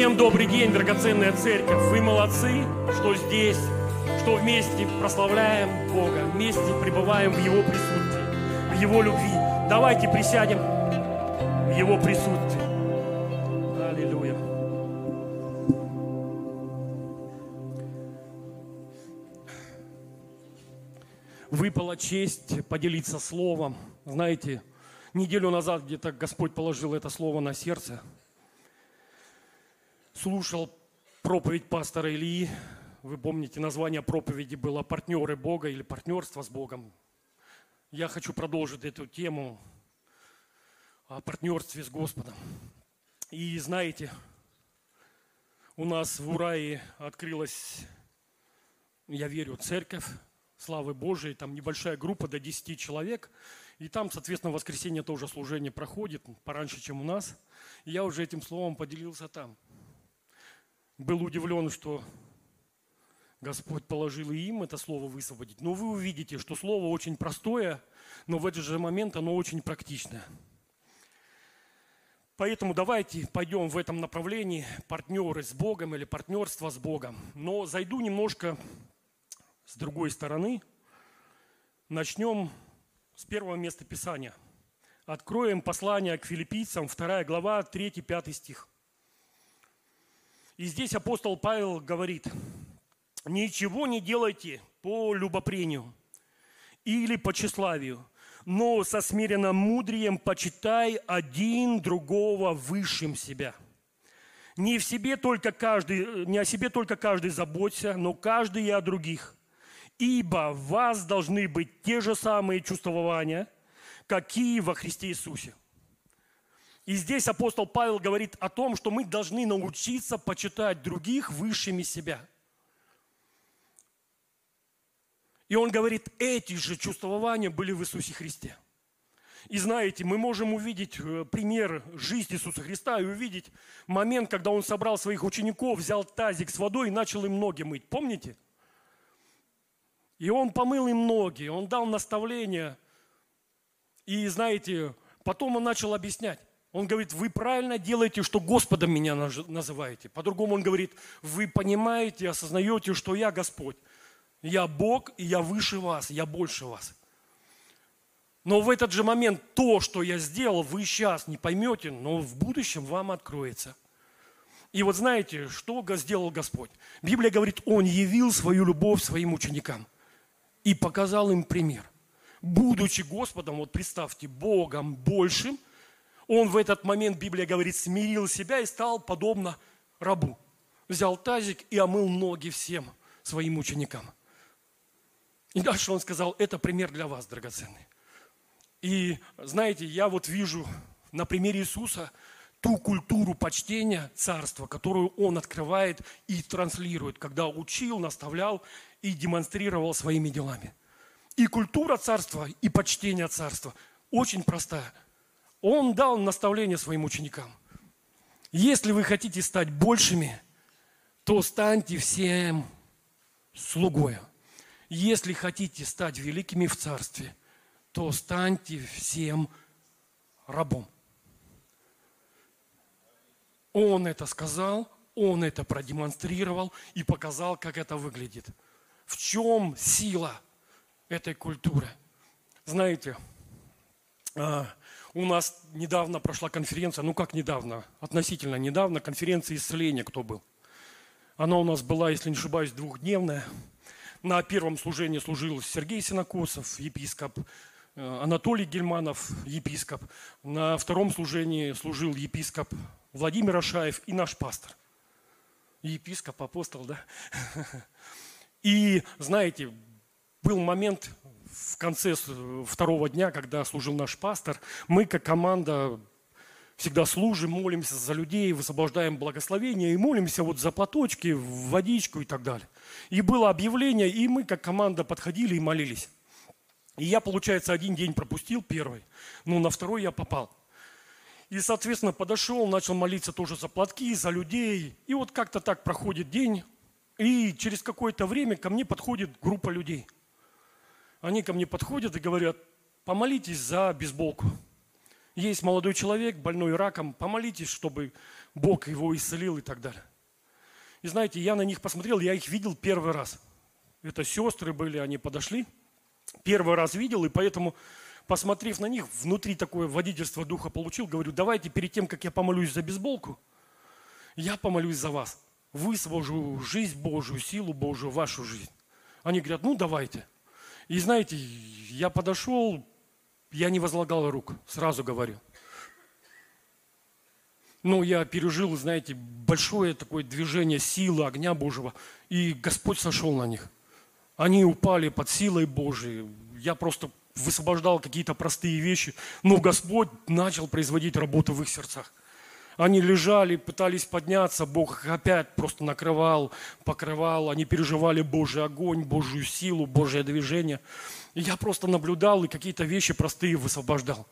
Всем добрый день, драгоценная церковь. Вы молодцы, что здесь, что вместе прославляем Бога, вместе пребываем в Его присутствии, в Его любви. Давайте присядем в Его присутствии. Аллилуйя. Выпала честь поделиться словом. Знаете, неделю назад где-то Господь положил это слово на сердце – слушал проповедь пастора Ильи. Вы помните, название проповеди было «Партнеры Бога» или «Партнерство с Богом». Я хочу продолжить эту тему о партнерстве с Господом. И знаете, у нас в Урае открылась, я верю, церковь славы Божией, там небольшая группа до 10 человек, и там, соответственно, в воскресенье тоже служение проходит, пораньше, чем у нас. И я уже этим словом поделился там – был удивлен, что Господь положил и им это слово высвободить. Но вы увидите, что слово очень простое, но в этот же момент оно очень практичное. Поэтому давайте пойдем в этом направлении, партнеры с Богом или партнерство с Богом. Но зайду немножко с другой стороны. Начнем с первого места Писания. Откроем послание к филиппийцам, 2 глава, 3-5 стих. И здесь апостол Павел говорит, ничего не делайте по любопрению или по тщеславию, но со смиренным мудрием почитай один другого высшим себя. Не, в себе только каждый, не о себе только каждый заботься, но каждый и о других. Ибо в вас должны быть те же самые чувствования, какие во Христе Иисусе. И здесь апостол Павел говорит о том, что мы должны научиться почитать других высшими себя. И он говорит, эти же чувствования были в Иисусе Христе. И знаете, мы можем увидеть э, пример жизни Иисуса Христа и увидеть момент, когда Он собрал своих учеников, взял тазик с водой и начал им ноги мыть. Помните? И Он помыл им ноги, Он дал наставления. И знаете, потом Он начал объяснять. Он говорит, вы правильно делаете, что Господом меня называете. По-другому он говорит, вы понимаете, осознаете, что я Господь. Я Бог, и я выше вас, я больше вас. Но в этот же момент то, что я сделал, вы сейчас не поймете, но в будущем вам откроется. И вот знаете, что сделал Господь? Библия говорит, Он явил свою любовь своим ученикам и показал им пример. Будучи Господом, вот представьте, Богом большим – он в этот момент, Библия говорит, смирил себя и стал подобно рабу. Взял тазик и омыл ноги всем своим ученикам. И дальше он сказал, это пример для вас, драгоценный. И знаете, я вот вижу на примере Иисуса ту культуру почтения царства, которую он открывает и транслирует, когда учил, наставлял и демонстрировал своими делами. И культура царства, и почтение царства очень простая – он дал наставление своим ученикам. Если вы хотите стать большими, то станьте всем слугою. Если хотите стать великими в царстве, то станьте всем рабом. Он это сказал, он это продемонстрировал и показал, как это выглядит. В чем сила этой культуры? Знаете, а, у нас недавно прошла конференция, ну как недавно, относительно недавно, конференция исцеления, кто был. Она у нас была, если не ошибаюсь, двухдневная. На первом служении служил Сергей Синокосов, епископ, э, Анатолий Гельманов, епископ. На втором служении служил епископ Владимир Ашаев и наш пастор. Епископ, апостол, да? И, знаете, был момент, в конце второго дня, когда служил наш пастор, мы как команда всегда служим, молимся за людей, высвобождаем благословение и молимся вот за платочки, водичку и так далее. И было объявление, и мы как команда подходили и молились. И я, получается, один день пропустил первый, но на второй я попал. И, соответственно, подошел, начал молиться тоже за платки, за людей. И вот как-то так проходит день, и через какое-то время ко мне подходит группа людей – они ко мне подходят и говорят, помолитесь за бейсболку. Есть молодой человек, больной раком, помолитесь, чтобы Бог его исцелил и так далее. И знаете, я на них посмотрел, я их видел первый раз. Это сестры были, они подошли. Первый раз видел, и поэтому, посмотрев на них, внутри такое водительство духа получил, говорю, давайте перед тем, как я помолюсь за бейсболку, я помолюсь за вас. Высвожу жизнь Божию, силу Божию вашу жизнь. Они говорят, ну давайте. И знаете, я подошел, я не возлагал рук, сразу говорю. Но я пережил, знаете, большое такое движение силы огня Божьего, и Господь сошел на них. Они упали под силой Божией. Я просто высвобождал какие-то простые вещи, но Господь начал производить работу в их сердцах. Они лежали, пытались подняться, Бог их опять просто накрывал, покрывал. Они переживали Божий огонь, Божью силу, Божье движение. И я просто наблюдал и какие-то вещи простые высвобождал.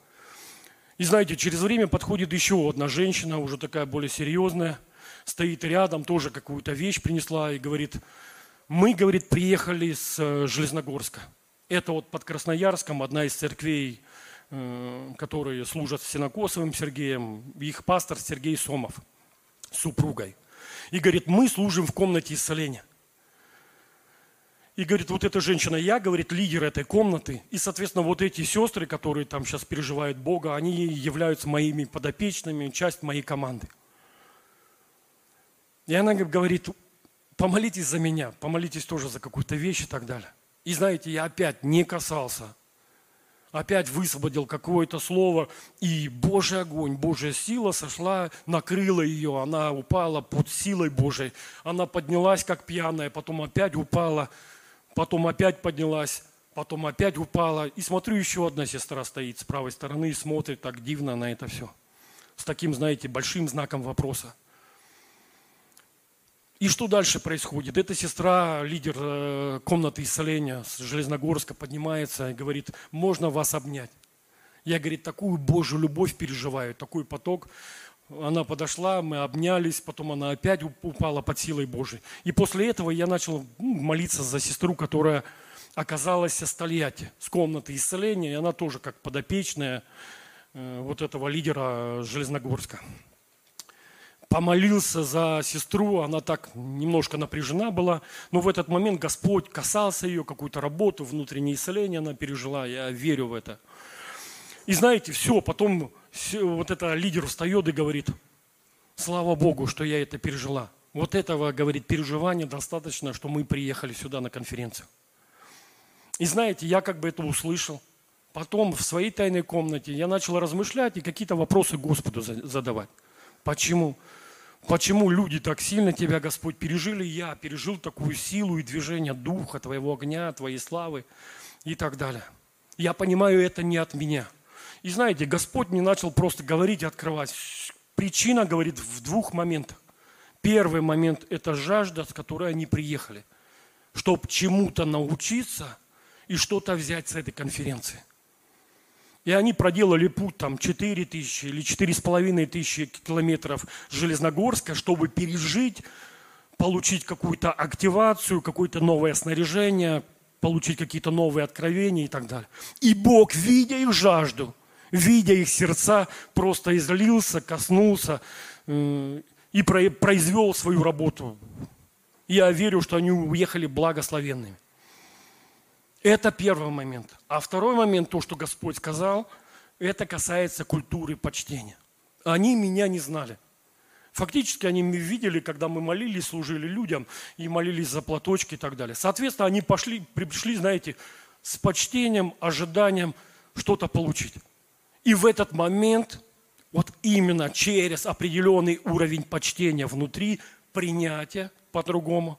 И знаете, через время подходит еще одна женщина, уже такая более серьезная, стоит рядом, тоже какую-то вещь принесла и говорит, мы, говорит, приехали с э, Железногорска. Это вот под Красноярском одна из церквей, которые служат Синокосовым Сергеем, их пастор Сергей Сомов с супругой. И говорит, мы служим в комнате исцеления. И говорит, вот эта женщина, я, говорит, лидер этой комнаты. И, соответственно, вот эти сестры, которые там сейчас переживают Бога, они являются моими подопечными, часть моей команды. И она говорит, помолитесь за меня, помолитесь тоже за какую-то вещь и так далее. И знаете, я опять не касался, опять высвободил какое-то слово, и Божий огонь, Божья сила сошла, накрыла ее, она упала под силой Божией, она поднялась как пьяная, потом опять упала – потом опять поднялась, потом опять упала. И смотрю, еще одна сестра стоит с правой стороны и смотрит так дивно на это все. С таким, знаете, большим знаком вопроса. И что дальше происходит? Эта сестра, лидер э, комнаты исцеления с Железногорска, поднимается и говорит, можно вас обнять. Я, говорит, такую Божью любовь переживаю, такой поток. Она подошла, мы обнялись, потом она опять упала под силой Божией. И после этого я начал ну, молиться за сестру, которая оказалась в Стольяте, с комнаты исцеления, и она тоже как подопечная э, вот этого лидера Железногорска. Помолился за сестру, она так немножко напряжена была, но в этот момент Господь касался ее, какую-то работу, внутреннее исцеление она пережила, я верю в это. И знаете, все, потом вот это лидер встает и говорит, слава Богу, что я это пережила. Вот этого, говорит, переживания достаточно, что мы приехали сюда на конференцию. И знаете, я как бы это услышал. Потом в своей тайной комнате я начал размышлять и какие-то вопросы Господу задавать. Почему? Почему люди так сильно тебя, Господь, пережили? Я пережил такую силу и движение Духа, Твоего огня, Твоей славы и так далее. Я понимаю, это не от меня – и знаете, Господь не начал просто говорить и открывать. Причина, говорит, в двух моментах. Первый момент – это жажда, с которой они приехали, чтобы чему-то научиться и что-то взять с этой конференции. И они проделали путь там 4 тысячи или 4,5 тысячи километров Железногорска, чтобы пережить, получить какую-то активацию, какое-то новое снаряжение, получить какие-то новые откровения и так далее. И Бог, видя их жажду, видя их сердца, просто излился, коснулся э, и произвел свою работу. Я верю, что они уехали благословенными. Это первый момент. А второй момент, то, что Господь сказал, это касается культуры почтения. Они меня не знали. Фактически они видели, когда мы молились, служили людям и молились за платочки и так далее. Соответственно, они пошли, пришли, знаете, с почтением, ожиданием что-то получить. И в этот момент, вот именно через определенный уровень почтения внутри, принятия по-другому,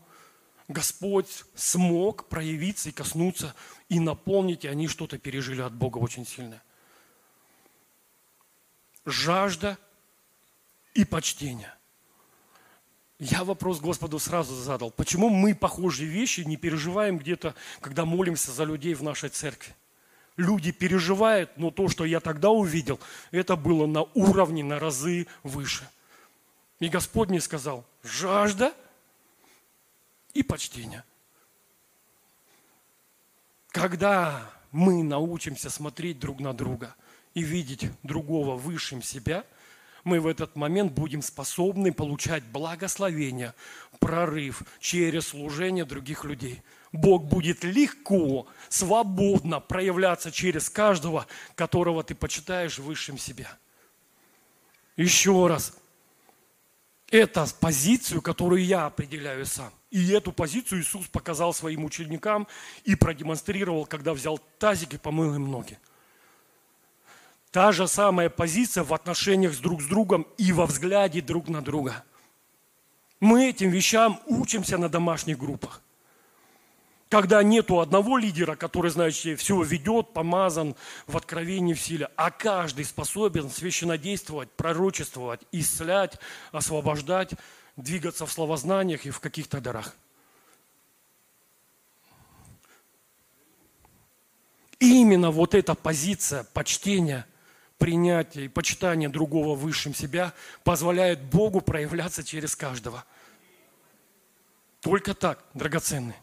Господь смог проявиться и коснуться, и наполнить, и они что-то пережили от Бога очень сильно. Жажда и почтение. Я вопрос Господу сразу задал. Почему мы похожие вещи не переживаем где-то, когда молимся за людей в нашей церкви? люди переживают, но то, что я тогда увидел, это было на уровне, на разы выше. И Господь мне сказал, жажда и почтение. Когда мы научимся смотреть друг на друга и видеть другого высшим себя, мы в этот момент будем способны получать благословение, прорыв через служение других людей. Бог будет легко, свободно проявляться через каждого, которого ты почитаешь высшим себя. Еще раз, это позицию, которую я определяю сам. И эту позицию Иисус показал своим ученикам и продемонстрировал, когда взял тазик и помыл им ноги. Та же самая позиция в отношениях с друг с другом и во взгляде друг на друга. Мы этим вещам учимся на домашних группах. Когда нету одного лидера, который, знаете, все ведет, помазан в откровении в силе, а каждый способен священодействовать, пророчествовать, исцелять, освобождать, двигаться в словознаниях и в каких-то дарах. И именно вот эта позиция почтения, принятия и почитания другого высшим себя позволяет Богу проявляться через каждого. Только так, драгоценный.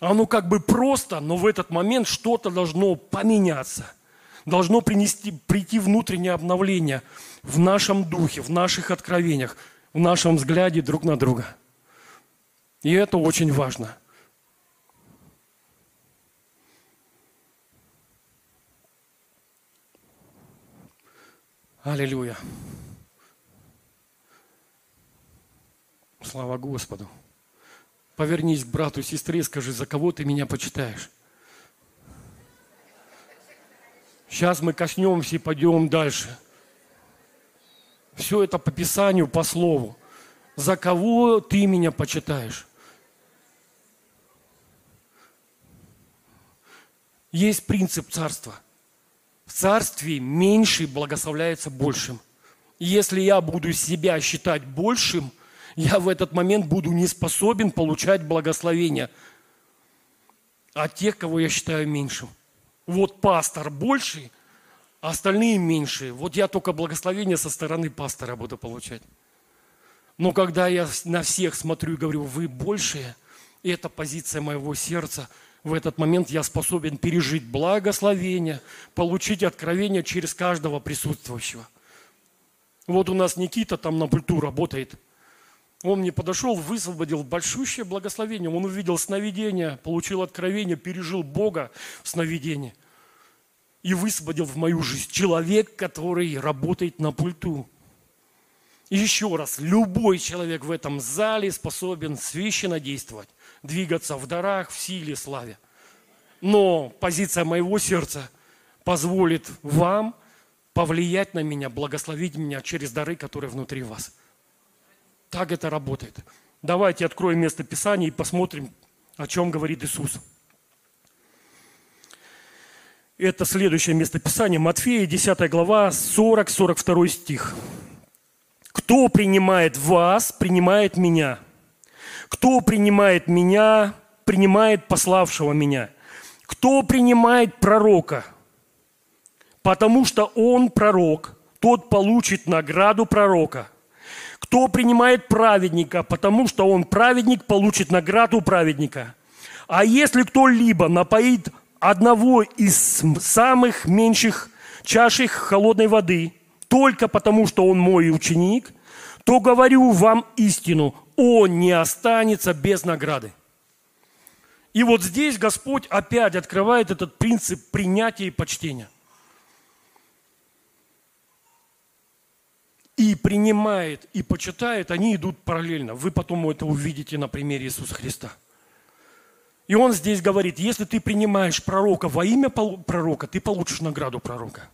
Оно как бы просто, но в этот момент что-то должно поменяться. Должно принести, прийти внутреннее обновление в нашем духе, в наших откровениях, в нашем взгляде друг на друга. И это очень важно. Аллилуйя. Слава Господу. Повернись к брату, сестре, скажи, за кого ты меня почитаешь? Сейчас мы коснемся и пойдем дальше. Все это по Писанию, по Слову. За кого ты меня почитаешь? Есть принцип царства. В царстве меньший благословляется большим. И если я буду себя считать большим – я в этот момент буду не способен получать благословение от тех, кого я считаю меньшим. Вот пастор больший, а остальные меньшие. Вот я только благословение со стороны пастора буду получать. Но когда я на всех смотрю и говорю, вы большие, и это позиция моего сердца, в этот момент я способен пережить благословение, получить откровение через каждого присутствующего. Вот у нас Никита там на пульту работает – он мне подошел, высвободил большущее благословение. Он увидел сновидение, получил откровение, пережил Бога в сновидении. И высвободил в мою жизнь человек, который работает на пульту. И еще раз, любой человек в этом зале способен священно действовать, двигаться в дарах, в силе, славе. Но позиция моего сердца позволит вам повлиять на меня, благословить меня через дары, которые внутри вас – так это работает. Давайте откроем место Писания и посмотрим, о чем говорит Иисус. Это следующее место Писания, Матфея, 10 глава, 40-42 стих. «Кто принимает вас, принимает меня. Кто принимает меня, принимает пославшего меня. Кто принимает пророка, потому что он пророк, тот получит награду пророка. Кто принимает праведника, потому что он праведник, получит награду праведника. А если кто-либо напоит одного из самых меньших чашек холодной воды, только потому что он мой ученик, то говорю вам истину, он не останется без награды. И вот здесь Господь опять открывает этот принцип принятия и почтения. И принимает, и почитает, они идут параллельно. Вы потом это увидите на примере Иисуса Христа. И он здесь говорит, если ты принимаешь пророка во имя пророка, ты получишь награду пророка.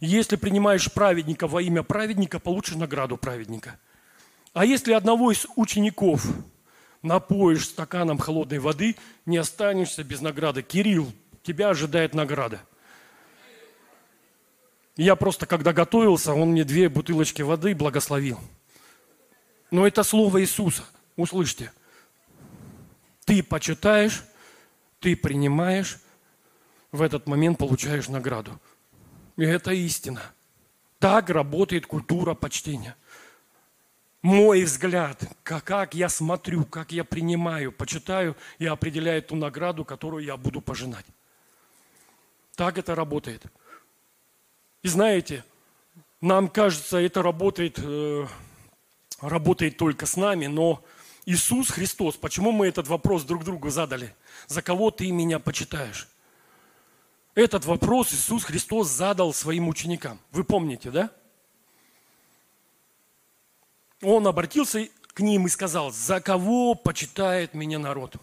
Если принимаешь праведника во имя праведника, получишь награду праведника. А если одного из учеников напоишь стаканом холодной воды, не останешься без награды. Кирилл, тебя ожидает награда – я просто, когда готовился, он мне две бутылочки воды благословил. Но это слово Иисуса. Услышьте. Ты почитаешь, ты принимаешь, в этот момент получаешь награду. И это истина. Так работает культура почтения. Мой взгляд, как, я смотрю, как я принимаю, почитаю и определяю ту награду, которую я буду пожинать. Так это работает. И знаете, Нам кажется, это работает, э, работает только с нами, но Иисус Христос, почему мы этот вопрос друг другу задали? За кого ты меня почитаешь? Этот вопрос Иисус Христос задал своим ученикам. Вы помните, да? Он обратился к ним и сказал, за кого почитает меня народ?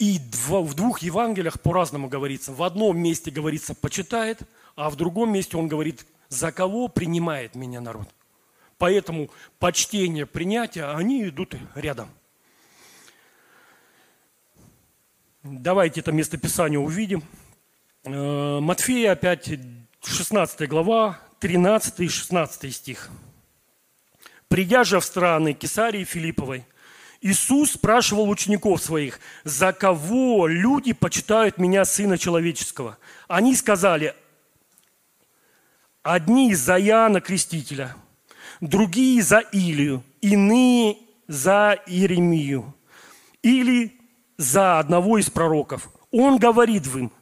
И в двух Евангелиях по-разному говорится. В одном месте говорится «почитает», а в другом месте он говорит «за кого принимает меня народ». Поэтому почтение, принятие, они идут рядом. Давайте это местописание увидим. Э, Матфея опять 16 глава, 13 и 16 стих. «Придя же в страны Кесарии Филипповой, Иисус спрашивал учеников своих, за кого люди почитают меня, Сына Человеческого? Они сказали, одни за Иоанна Крестителя, другие за Илию, иные за Иеремию или за одного из пророков. Он говорит им,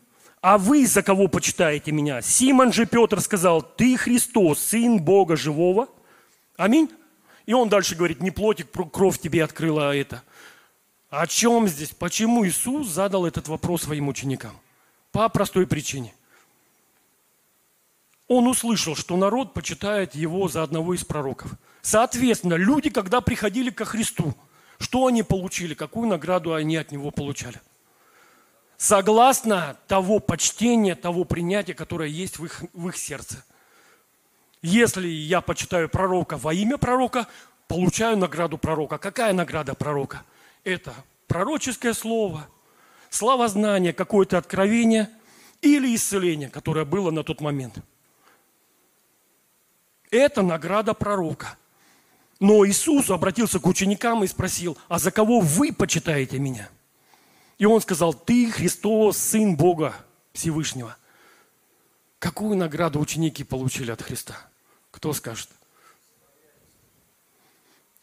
а вы за кого почитаете меня? Симон же Петр сказал, ты Христос, Сын Бога Живого. Аминь. И он дальше говорит, не плотик, кровь тебе открыла это. О чем здесь? Почему Иисус задал этот вопрос своим ученикам? По простой причине. Он услышал, что народ почитает его за одного из пророков. Соответственно, люди, когда приходили ко Христу, что они получили, какую награду они от него получали? Согласно того почтения, того принятия, которое есть в их, в их сердце – если я почитаю пророка во имя пророка, получаю награду пророка. Какая награда пророка? Это пророческое слово, славознание, какое-то откровение или исцеление, которое было на тот момент. Это награда пророка. Но Иисус обратился к ученикам и спросил, а за кого вы почитаете меня? И он сказал, ты Христос, Сын Бога Всевышнего – Какую награду ученики получили от Христа? Кто скажет?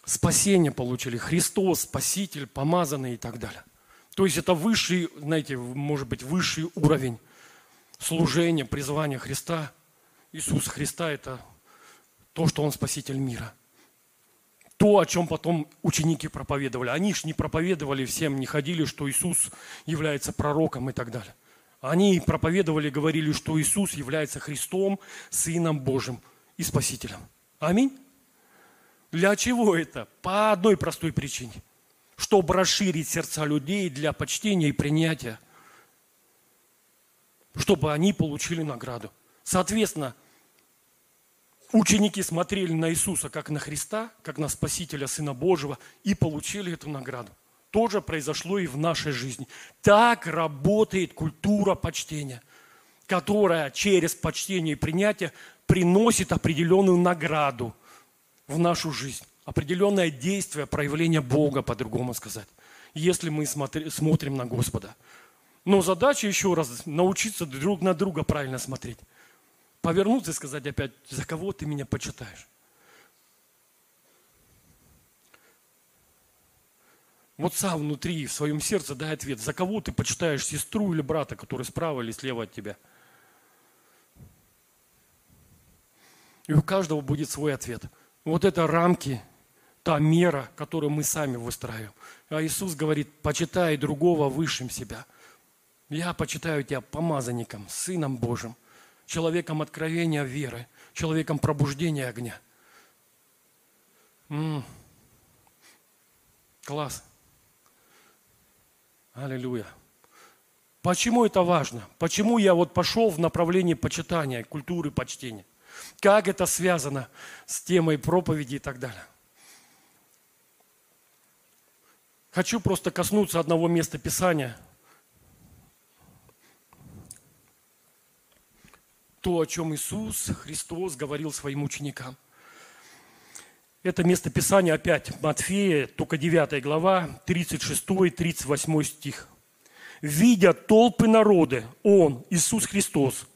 Спасение получили. Христос, Спаситель, помазанный и так далее. То есть это высший, знаете, может быть, высший уровень служения, призвания Христа. Иисус Христа – это то, что Он Спаситель мира. То, о чем потом ученики проповедовали. Они ж не проповедовали всем, не ходили, что Иисус является пророком и так далее. Они проповедовали, говорили, что Иисус является Христом, Сыном Божьим и Спасителем. Аминь. Для чего это? По одной простой причине. Чтобы расширить сердца людей для почтения и принятия. Чтобы они получили награду. Соответственно, ученики смотрели на Иисуса как на Христа, как на Спасителя, Сына Божьего и получили эту награду тоже произошло и в нашей жизни. Так работает культура почтения, которая через почтение и принятие приносит определенную награду в нашу жизнь. Определенное действие, проявление Бога, по-другому сказать, если мы смотрим на Господа. Но задача еще раз научиться друг на друга правильно смотреть. Повернуться и сказать опять, за кого ты меня почитаешь? Вот сам внутри, в своем сердце дай ответ. За кого ты почитаешь сестру или брата, который справа или слева от тебя? И у каждого будет свой ответ. Вот это рамки, та мера, которую мы сами выстраиваем. А Иисус говорит, почитай другого высшим себя. Я почитаю тебя помазанником, Сыном Божьим, человеком откровения веры, человеком пробуждения огня. М-м. Класс. Аллилуйя. Почему это важно? Почему я вот пошел в направлении почитания, культуры почтения? Как это связано с темой проповеди и так далее? Хочу просто коснуться одного места Писания. То, о чем Иисус Христос говорил своим ученикам. Это место Писания опять Матфея, только 9 глава, 36-38 стих. «Видя толпы народа, Он, Иисус Христос,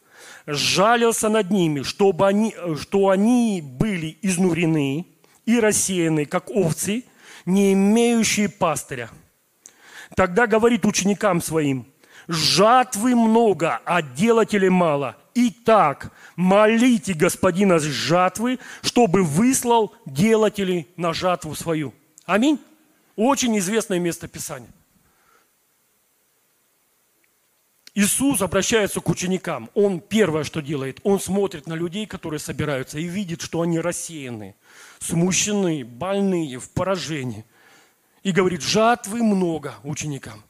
жалился над ними, чтобы они, что они были изнурены и рассеяны, как овцы, не имеющие пастыря. Тогда говорит ученикам своим, жатвы много, а делателей мало. Итак, молите господина жатвы, чтобы выслал делателей на жатву свою. Аминь. Очень известное место Писания. Иисус обращается к ученикам. Он первое, что делает, он смотрит на людей, которые собираются, и видит, что они рассеяны, смущены, больные, в поражении. И говорит, жатвы много ученикам,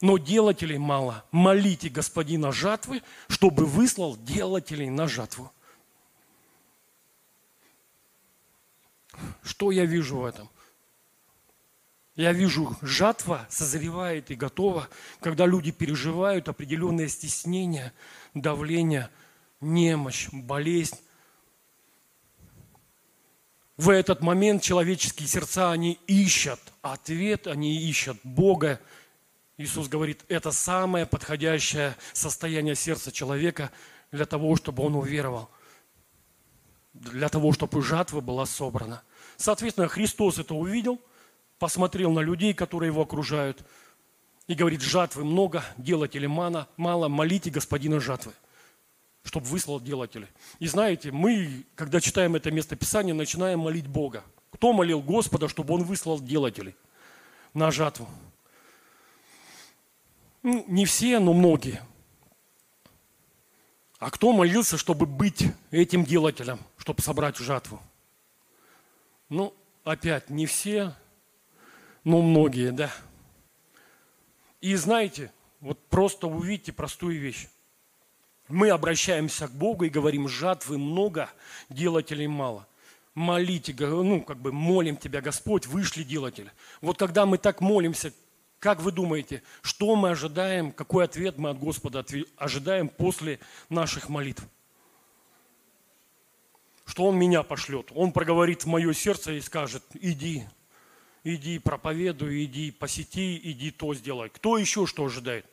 но делателей мало. Молите господина жатвы, чтобы выслал делателей на жатву. Что я вижу в этом? Я вижу, жатва созревает и готова, когда люди переживают определенное стеснение, давление, немощь, болезнь. В этот момент человеческие сердца, они ищут ответ, они ищут Бога. Иисус говорит, это самое подходящее состояние сердца человека для того, чтобы он уверовал, для того, чтобы жатва была собрана. Соответственно, Христос это увидел – посмотрел на людей, которые его окружают, и говорит, жатвы много, делателей мало, мало, молите господина жатвы, чтобы выслал делателей. И знаете, мы, когда читаем это место Писания, начинаем молить Бога. Кто молил Господа, чтобы Он выслал делателей на жатву? Ну, не все, но многие. А кто молился, чтобы быть этим делателем, чтобы собрать жатву? Ну, опять, не все, ну, многие, да. И знаете, вот просто увидите простую вещь. Мы обращаемся к Богу и говорим, жатвы много, делателей мало. Молите, ну, как бы молим Тебя, Господь, вышли делатели. Вот когда мы так молимся, как вы думаете, что мы ожидаем, какой ответ мы от Господа ожидаем после наших молитв? Что Он меня пошлет? Он проговорит в мое сердце и скажет, иди, иди проповедуй, иди посети, иди то сделай. Кто еще что ожидает?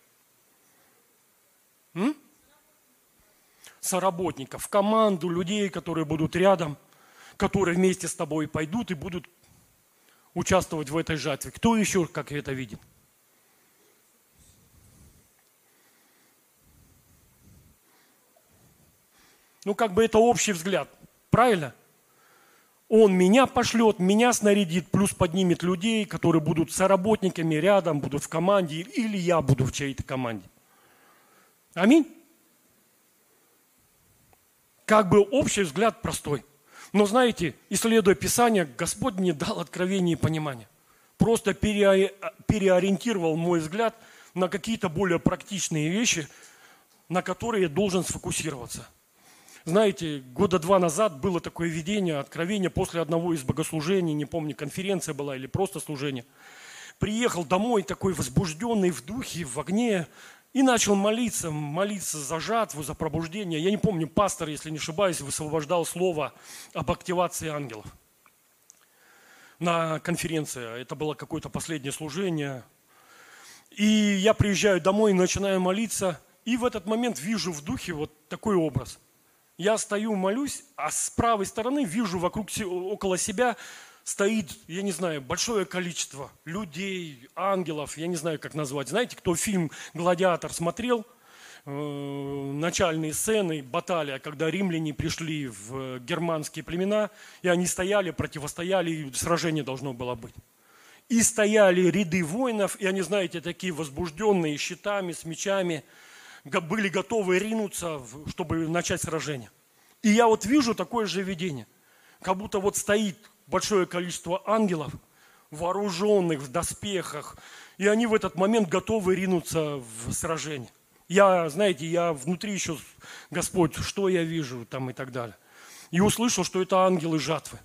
М? Соработников, команду, людей, которые будут рядом, которые вместе с тобой пойдут и будут участвовать в этой жатве. Кто еще как это видит? Ну, как бы это общий взгляд. Правильно? Он меня пошлет, меня снарядит, плюс поднимет людей, которые будут соработниками рядом, будут в команде, или я буду в чьей-то команде. Аминь. Как бы общий взгляд простой. Но знаете, исследуя Писание, Господь мне дал откровение и понимание. Просто переориентировал мой взгляд на какие-то более практичные вещи, на которые я должен сфокусироваться – знаете, года два назад было такое видение, откровение после одного из богослужений, не помню, конференция была или просто служение. Приехал домой такой возбужденный в духе, в огне, и начал молиться, молиться за жатву, за пробуждение. Я не помню, пастор, если не ошибаюсь, высвобождал слово об активации ангелов на конференции. Это было какое-то последнее служение. И я приезжаю домой, начинаю молиться, и в этот момент вижу в духе вот такой образ – я стою, молюсь, а с правой стороны вижу вокруг, около себя стоит, я не знаю, большое количество людей, ангелов, я не знаю, как назвать. Знаете, кто фильм «Гладиатор» смотрел? Э, начальные сцены, баталия, когда римляне пришли в германские племена, и они стояли, противостояли, и сражение должно было быть. И стояли ряды воинов, и они, знаете, такие возбужденные щитами, с мечами – были готовы ринуться, чтобы начать сражение. И я вот вижу такое же видение, как будто вот стоит большое количество ангелов, вооруженных в доспехах, и они в этот момент готовы ринуться в сражение. Я, знаете, я внутри еще, Господь, что я вижу там и так далее. И услышал, что это ангелы жатвы.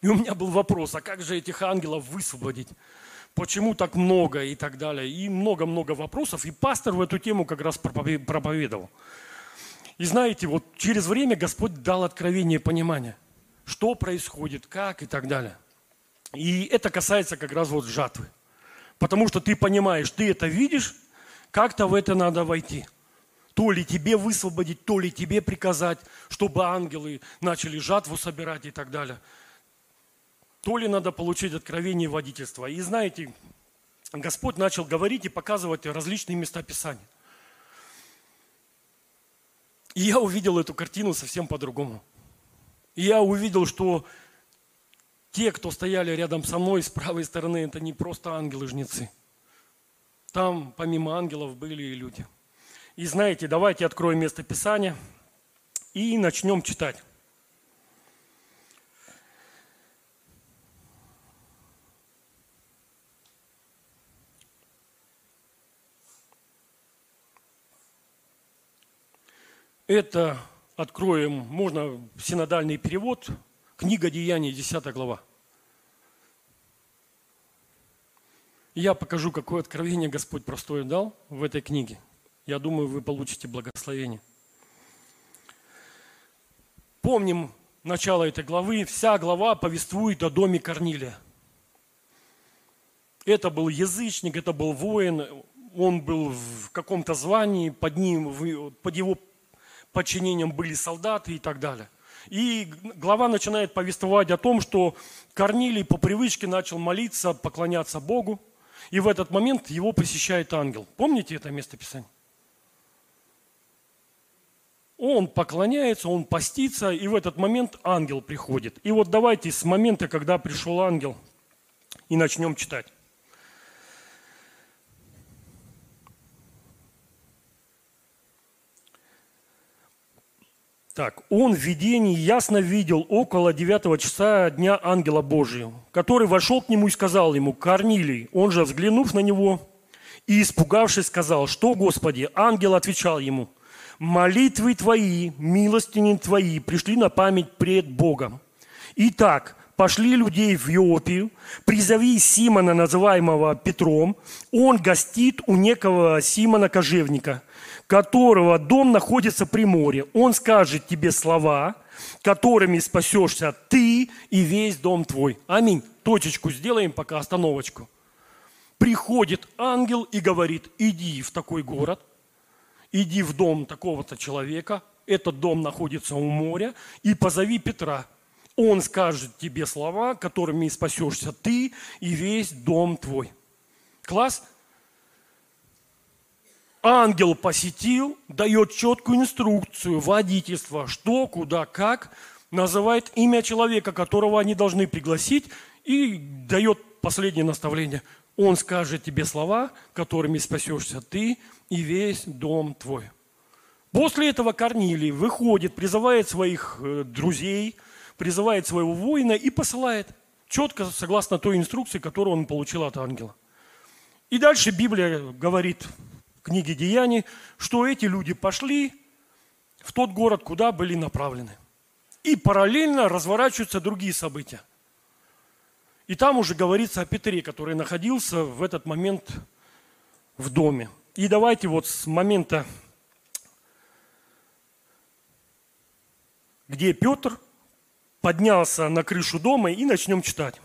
И у меня был вопрос, а как же этих ангелов высвободить? Почему так много и так далее. И много-много вопросов. И пастор в эту тему как раз проповедовал. И знаете, вот через время Господь дал откровение и понимание, что происходит, как и так далее. И это касается как раз вот жатвы. Потому что ты понимаешь, ты это видишь, как-то в это надо войти. То ли тебе высвободить, то ли тебе приказать, чтобы ангелы начали жатву собирать и так далее то ли надо получить откровение водительства. И знаете, Господь начал говорить и показывать различные места Писания. И я увидел эту картину совсем по-другому. И я увидел, что те, кто стояли рядом со мной с правой стороны, это не просто ангелы-жнецы. Там помимо ангелов были и люди. И знаете, давайте откроем место Писания и начнем читать. Это откроем, можно синодальный перевод, книга Деяний, 10 глава. Я покажу, какое откровение Господь простое дал в этой книге. Я думаю, вы получите благословение. Помним начало этой главы. Вся глава повествует о доме Корнилия. Это был язычник, это был воин, он был в каком-то звании, под, ним, под его подчинением были солдаты и так далее. И глава начинает повествовать о том, что Корнилий по привычке начал молиться, поклоняться Богу. И в этот момент его посещает ангел. Помните это место Писания? Он поклоняется, он постится, и в этот момент ангел приходит. И вот давайте с момента, когда пришел ангел, и начнем читать. Так, он в видении ясно видел около девятого часа дня ангела Божия, который вошел к нему и сказал ему, Корнилий, он же, взглянув на него и испугавшись, сказал, что, Господи? Ангел отвечал ему, молитвы твои, милостыни твои пришли на память пред Богом. Итак, пошли людей в Иопию, призови Симона, называемого Петром, он гостит у некого Симона Кожевника – которого дом находится при море, он скажет тебе слова, которыми спасешься ты и весь дом твой. Аминь. Точечку сделаем пока, остановочку. Приходит ангел и говорит, иди в такой город, иди в дом такого-то человека, этот дом находится у моря, и позови Петра. Он скажет тебе слова, которыми спасешься ты и весь дом твой. Класс? Ангел посетил, дает четкую инструкцию, водительство, что, куда, как, называет имя человека, которого они должны пригласить, и дает последнее наставление. Он скажет тебе слова, которыми спасешься ты и весь дом твой. После этого Корнилий выходит, призывает своих э, друзей, призывает своего воина и посылает четко согласно той инструкции, которую он получил от ангела. И дальше Библия говорит книге Деяний, что эти люди пошли в тот город, куда были направлены. И параллельно разворачиваются другие события. И там уже говорится о Петре, который находился в этот момент в доме. И давайте вот с момента, где Петр поднялся на крышу дома и начнем читать.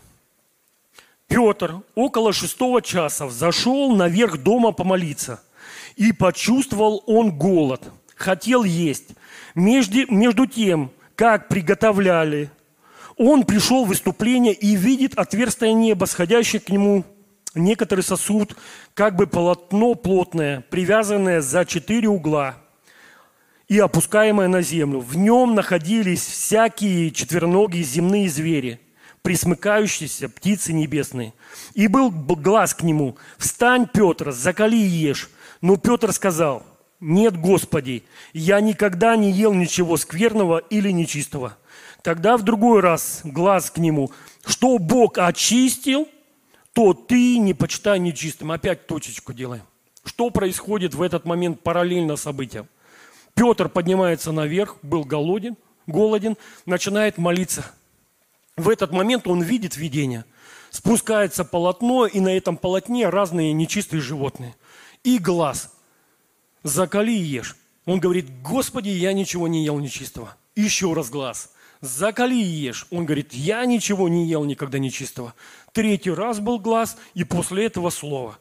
Петр около шестого часа зашел наверх дома помолиться. И почувствовал он голод, хотел есть. Между, между тем, как приготовляли, он пришел в выступление и видит отверстие неба, сходящее к нему некоторый сосуд, как бы полотно плотное, привязанное за четыре угла и опускаемое на землю. В нем находились всякие четвероногие земные звери, присмыкающиеся птицы небесные. И был глаз к нему, «Встань, Петр, закали и ешь». Но Петр сказал, нет, Господи, я никогда не ел ничего скверного или нечистого. Тогда в другой раз глаз к нему, что Бог очистил, то ты не почитай нечистым. Опять точечку делаем. Что происходит в этот момент параллельно событиям? Петр поднимается наверх, был голоден, голоден, начинает молиться. В этот момент он видит видение. Спускается полотно, и на этом полотне разные нечистые животные – и глаз. Закали и ешь. Он говорит, Господи, я ничего не ел нечистого. Еще раз глаз. Закали и ешь. Он говорит, я ничего не ел никогда нечистого. Третий раз был глаз, и после этого слово.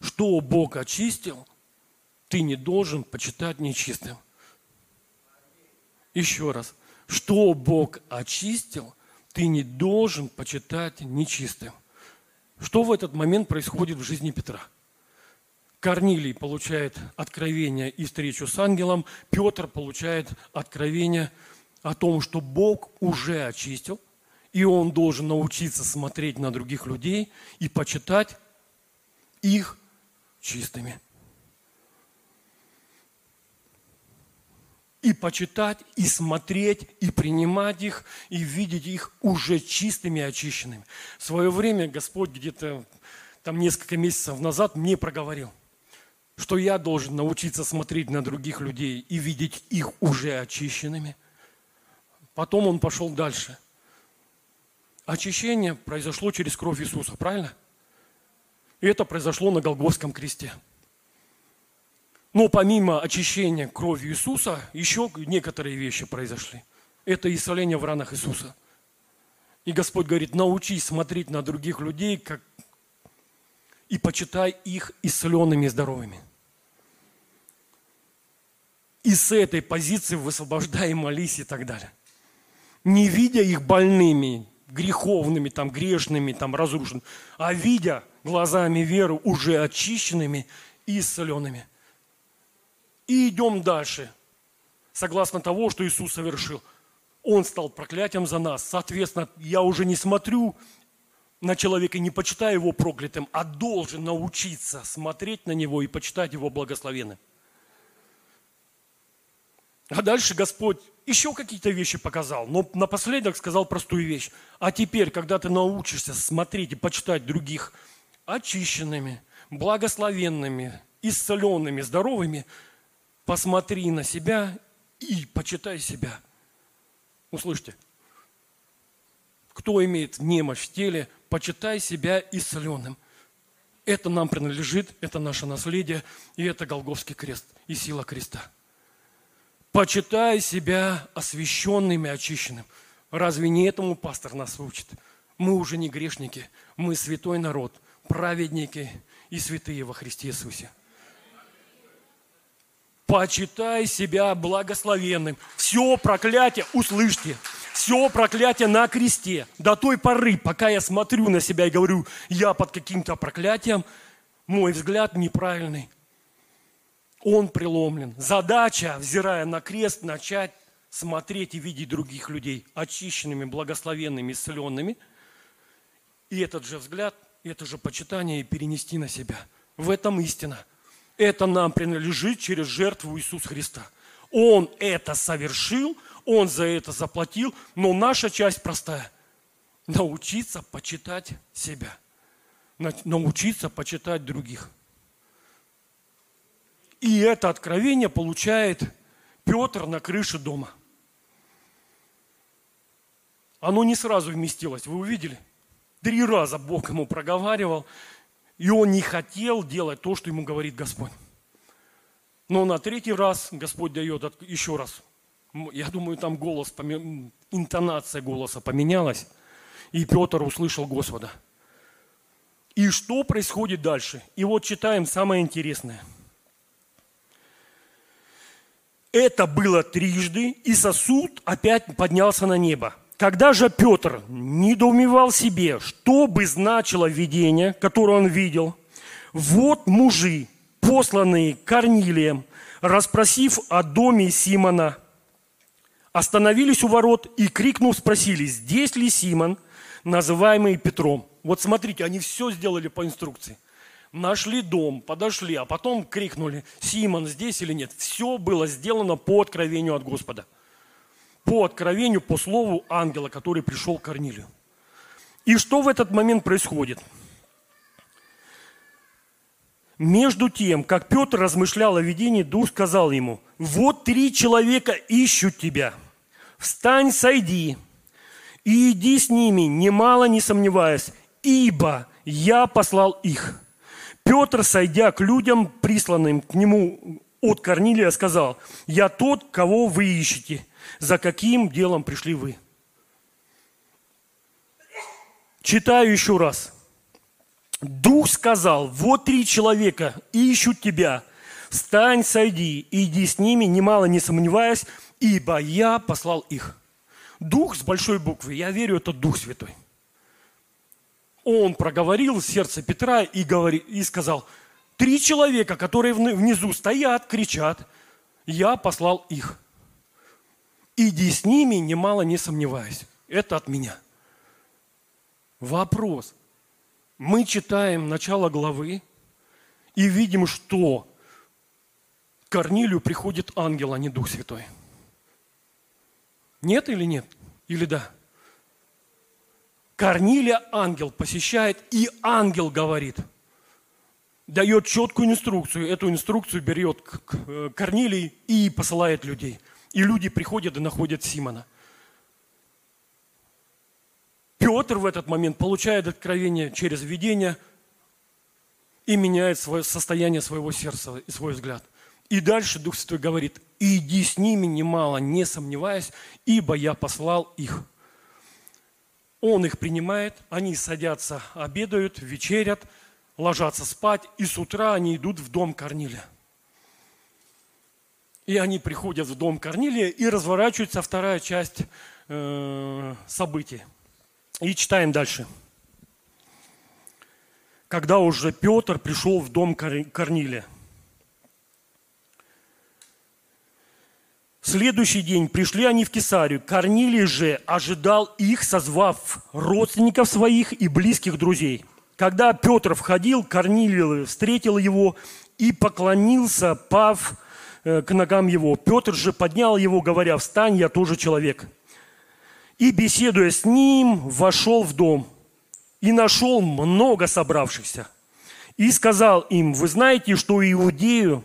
Что Бог очистил, ты не должен почитать нечистым. Еще раз. Что Бог очистил, ты не должен почитать нечистым. Что в этот момент происходит в жизни Петра? Корнилий получает откровение и встречу с ангелом, Петр получает откровение о том, что Бог уже очистил, и он должен научиться смотреть на других людей и почитать их чистыми. И почитать, и смотреть, и принимать их, и видеть их уже чистыми очищенными. В свое время Господь где-то там несколько месяцев назад мне проговорил, что я должен научиться смотреть на других людей и видеть их уже очищенными. Потом он пошел дальше. Очищение произошло через кровь Иисуса, правильно? И это произошло на Голгофском кресте. Но помимо очищения кровью Иисуса, еще некоторые вещи произошли. Это исцеление в ранах Иисуса. И Господь говорит, научись смотреть на других людей как... и почитай их исцеленными и здоровыми. И с этой позиции высвобождай, молись и так далее. Не видя их больными, греховными, там, грешными, там, разрушенными, а видя глазами веры уже очищенными и исцеленными. И идем дальше. Согласно того, что Иисус совершил. Он стал проклятием за нас. Соответственно, я уже не смотрю на человека и не почитаю его проклятым, а должен научиться смотреть на него и почитать его благословенным. А дальше Господь еще какие-то вещи показал, но напоследок сказал простую вещь. А теперь, когда ты научишься смотреть и почитать других очищенными, благословенными, исцеленными, здоровыми, посмотри на себя и почитай себя. Услышьте, кто имеет немощь в теле, почитай себя исцеленным. Это нам принадлежит, это наше наследие, и это Голговский крест и сила креста. Почитай себя освященным и очищенным. Разве не этому пастор нас учит? Мы уже не грешники, мы святой народ, праведники и святые во Христе Иисусе. Почитай себя благословенным. Все проклятие, услышьте, все проклятие на кресте. До той поры, пока я смотрю на себя и говорю, я под каким-то проклятием, мой взгляд неправильный – он преломлен. Задача, взирая на крест, начать смотреть и видеть других людей очищенными, благословенными, исцеленными. И этот же взгляд, это же почитание и перенести на себя. В этом истина. Это нам принадлежит через жертву Иисуса Христа. Он это совершил, Он за это заплатил, но наша часть простая. Научиться почитать себя. Научиться почитать других – и это откровение получает Петр на крыше дома. Оно не сразу вместилось, вы увидели? Три раза Бог ему проговаривал, и он не хотел делать то, что ему говорит Господь. Но на третий раз Господь дает еще раз. Я думаю, там голос, интонация голоса поменялась, и Петр услышал Господа. И что происходит дальше? И вот читаем самое интересное – это было трижды, и сосуд опять поднялся на небо. Когда же Петр недоумевал себе, что бы значило видение, которое он видел, вот мужи, посланные Корнилием, расспросив о доме Симона, остановились у ворот и, крикнув, спросили, здесь ли Симон, называемый Петром. Вот смотрите, они все сделали по инструкции – нашли дом, подошли, а потом крикнули, Симон здесь или нет. Все было сделано по откровению от Господа. По откровению, по слову ангела, который пришел к Корнилию. И что в этот момент происходит? Между тем, как Петр размышлял о видении, Дух сказал ему, вот три человека ищут тебя. Встань, сойди, и иди с ними, немало не сомневаясь, ибо я послал их. Петр, сойдя к людям, присланным к нему от Корнилия, сказал, «Я тот, кого вы ищете. За каким делом пришли вы?» Читаю еще раз. Дух сказал, вот три человека ищут тебя. Встань, сойди, иди с ними, немало не сомневаясь, ибо я послал их. Дух с большой буквы, я верю, это Дух Святой. Он проговорил сердце Петра и, говори, и сказал, три человека, которые внизу стоят, кричат, я послал их. Иди с ними, немало не сомневаюсь. Это от меня. Вопрос. Мы читаем начало главы и видим, что к Корнилию приходит ангел, а не Дух Святой. Нет или нет? Или да? Корнилия ангел посещает, и ангел говорит, дает четкую инструкцию. Эту инструкцию берет э, Корнилий и посылает людей. И люди приходят и находят Симона. Петр в этот момент получает откровение через видение и меняет свое состояние своего сердца и свой взгляд. И дальше Дух Святой говорит, иди с ними немало, не сомневаясь, ибо я послал их. Он их принимает, они садятся, обедают, вечерят, ложатся спать, и с утра они идут в дом Корнилия. И они приходят в дом Корнилия, и разворачивается вторая часть э, событий. И читаем дальше. Когда уже Петр пришел в дом Корнилия. Следующий день пришли они в Кесарию. Корнилий же ожидал их, созвав родственников своих и близких друзей. Когда Петр входил, Корнилий встретил его и поклонился, пав э, к ногам его. Петр же поднял его, говоря, «Встань, я тоже человек». И, беседуя с ним, вошел в дом и нашел много собравшихся. И сказал им, вы знаете, что Иудею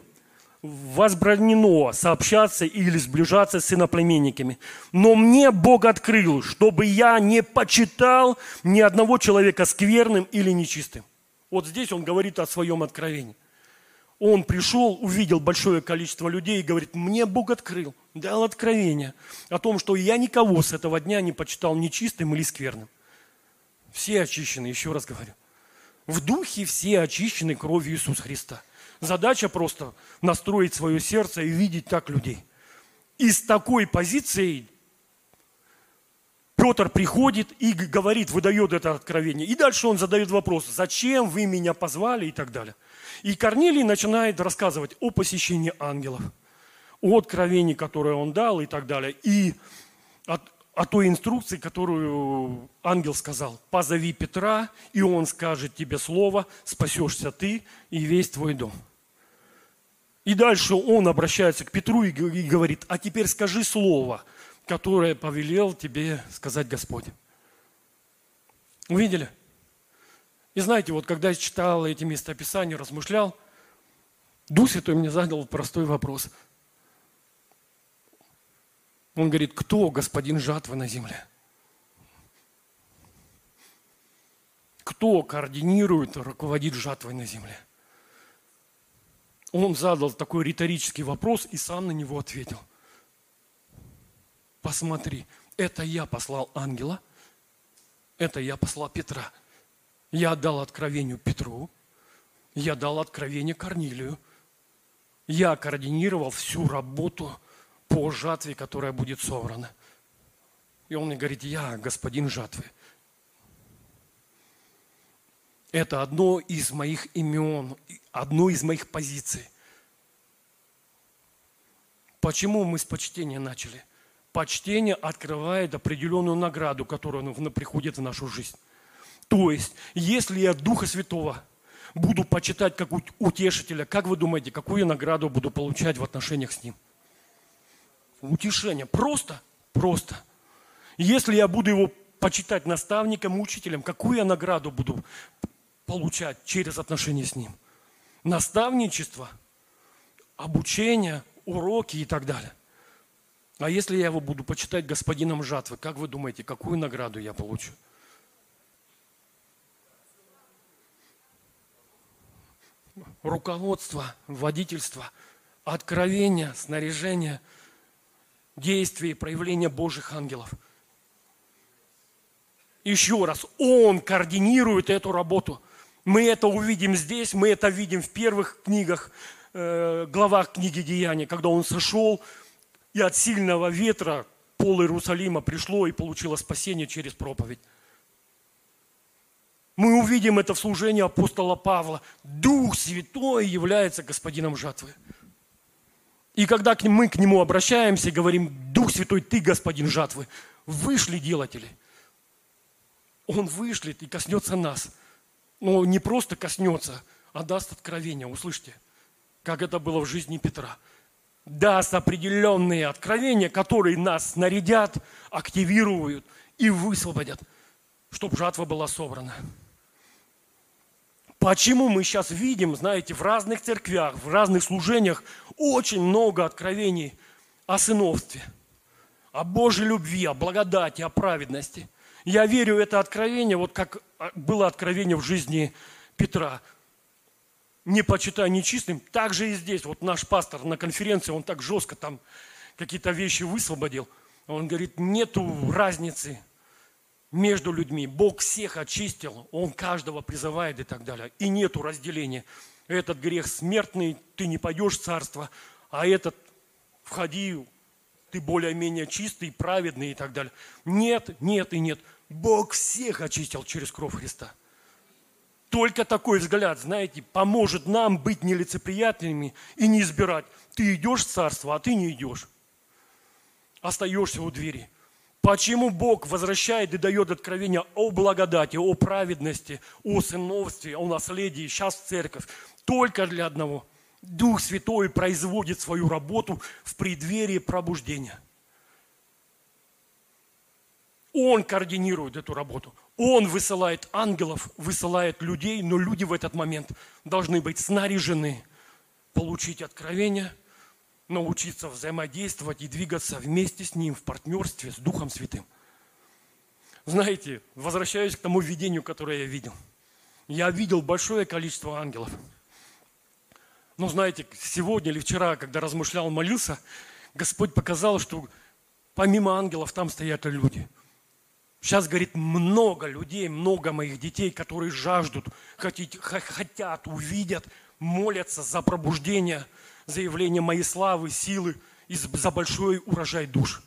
возбранено сообщаться или сближаться с иноплеменниками. Но мне Бог открыл, чтобы я не почитал ни одного человека скверным или нечистым. Вот здесь он говорит о своем откровении. Он пришел, увидел большое количество людей и говорит, мне Бог открыл, дал откровение о том, что я никого с этого дня не почитал нечистым или скверным. Все очищены, еще раз говорю. В духе все очищены кровью Иисуса Христа – Задача просто настроить свое сердце и видеть так людей. И с такой позицией Петр приходит и говорит, выдает это откровение. И дальше он задает вопрос, зачем вы меня позвали и так далее. И Корнилий начинает рассказывать о посещении ангелов, о откровении, которое он дал и так далее. И от, о той инструкции, которую ангел сказал. Позови Петра, и он скажет тебе слово, спасешься ты и весь твой дом. И дальше он обращается к Петру и говорит, а теперь скажи слово, которое повелел тебе сказать Господь. Увидели? И знаете, вот когда я читал эти местописания, размышлял, Дух Святой мне задал простой вопрос – он говорит, кто господин жатвы на земле? Кто координирует, руководит жатвой на земле? Он задал такой риторический вопрос и сам на него ответил. Посмотри, это я послал ангела, это я послал Петра. Я дал откровению Петру, я дал откровение Корнилию, я координировал всю работу по жатве, которая будет собрана. И он мне говорит, я господин жатвы. Это одно из моих имен, одно из моих позиций. Почему мы с почтения начали? Почтение открывает определенную награду, которая приходит в нашу жизнь. То есть, если я Духа Святого буду почитать как утешителя, как вы думаете, какую награду буду получать в отношениях с Ним? Утешение. Просто, просто. Если я буду его почитать наставником, учителем, какую я награду буду получать через отношения с ним? Наставничество, обучение, уроки и так далее. А если я его буду почитать господином жатвы, как вы думаете, какую награду я получу? Руководство, водительство, откровение, снаряжение – действия и проявления Божьих ангелов. Еще раз, Он координирует эту работу. Мы это увидим здесь, мы это видим в первых книгах, э, главах книги Деяния, когда Он сошел, и от сильного ветра пол Иерусалима пришло и получило спасение через проповедь. Мы увидим это в служении апостола Павла. Дух Святой является господином жатвы. И когда мы к нему обращаемся, говорим, Дух Святой, ты господин жатвы, вышли делатели. Он вышлет и коснется нас. Но не просто коснется, а даст откровение. Услышьте, как это было в жизни Петра. Даст определенные откровения, которые нас нарядят, активируют и высвободят, чтобы жатва была собрана. Почему мы сейчас видим, знаете, в разных церквях, в разных служениях очень много откровений о сыновстве, о Божьей любви, о благодати, о праведности. Я верю в это откровение, вот как а, было откровение в жизни Петра. Не почитай нечистым, так же и здесь. Вот наш пастор на конференции, он так жестко там какие-то вещи высвободил. Он говорит, нету разницы между людьми. Бог всех очистил, Он каждого призывает и так далее. И нету разделения. Этот грех смертный, ты не пойдешь в царство, а этот входи, ты более-менее чистый, праведный и так далее. Нет, нет и нет. Бог всех очистил через кровь Христа. Только такой взгляд, знаете, поможет нам быть нелицеприятными и не избирать. Ты идешь в царство, а ты не идешь. Остаешься у двери. Почему Бог возвращает и дает откровение о благодати, о праведности, о сыновстве, о наследии сейчас церковь? Только для одного. Дух Святой производит свою работу в преддверии пробуждения. Он координирует эту работу. Он высылает ангелов, высылает людей, но люди в этот момент должны быть снаряжены, получить откровение – научиться взаимодействовать и двигаться вместе с Ним в партнерстве с Духом Святым. Знаете, возвращаюсь к тому видению, которое я видел. Я видел большое количество ангелов. Но знаете, сегодня или вчера, когда размышлял, молился, Господь показал, что помимо ангелов там стоят и люди. Сейчас, говорит, много людей, много моих детей, которые жаждут, хотят, увидят, молятся за пробуждение – заявление моей славы, силы и за большой урожай душ.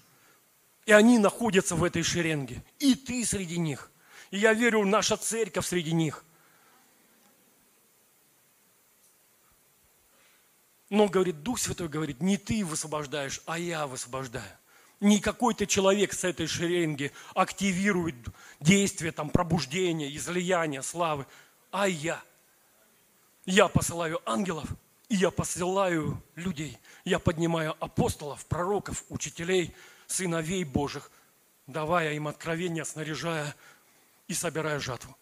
И они находятся в этой шеренге. И ты среди них. И я верю, наша церковь среди них. Но, говорит, Дух Святой говорит, не ты высвобождаешь, а я высвобождаю. Не какой-то человек с этой шеренги активирует действие там, пробуждения, излияния, славы, а я. Я посылаю ангелов – и я посылаю людей, я поднимаю апостолов, пророков, учителей, сыновей Божьих, давая им откровения, снаряжая и собирая жатву.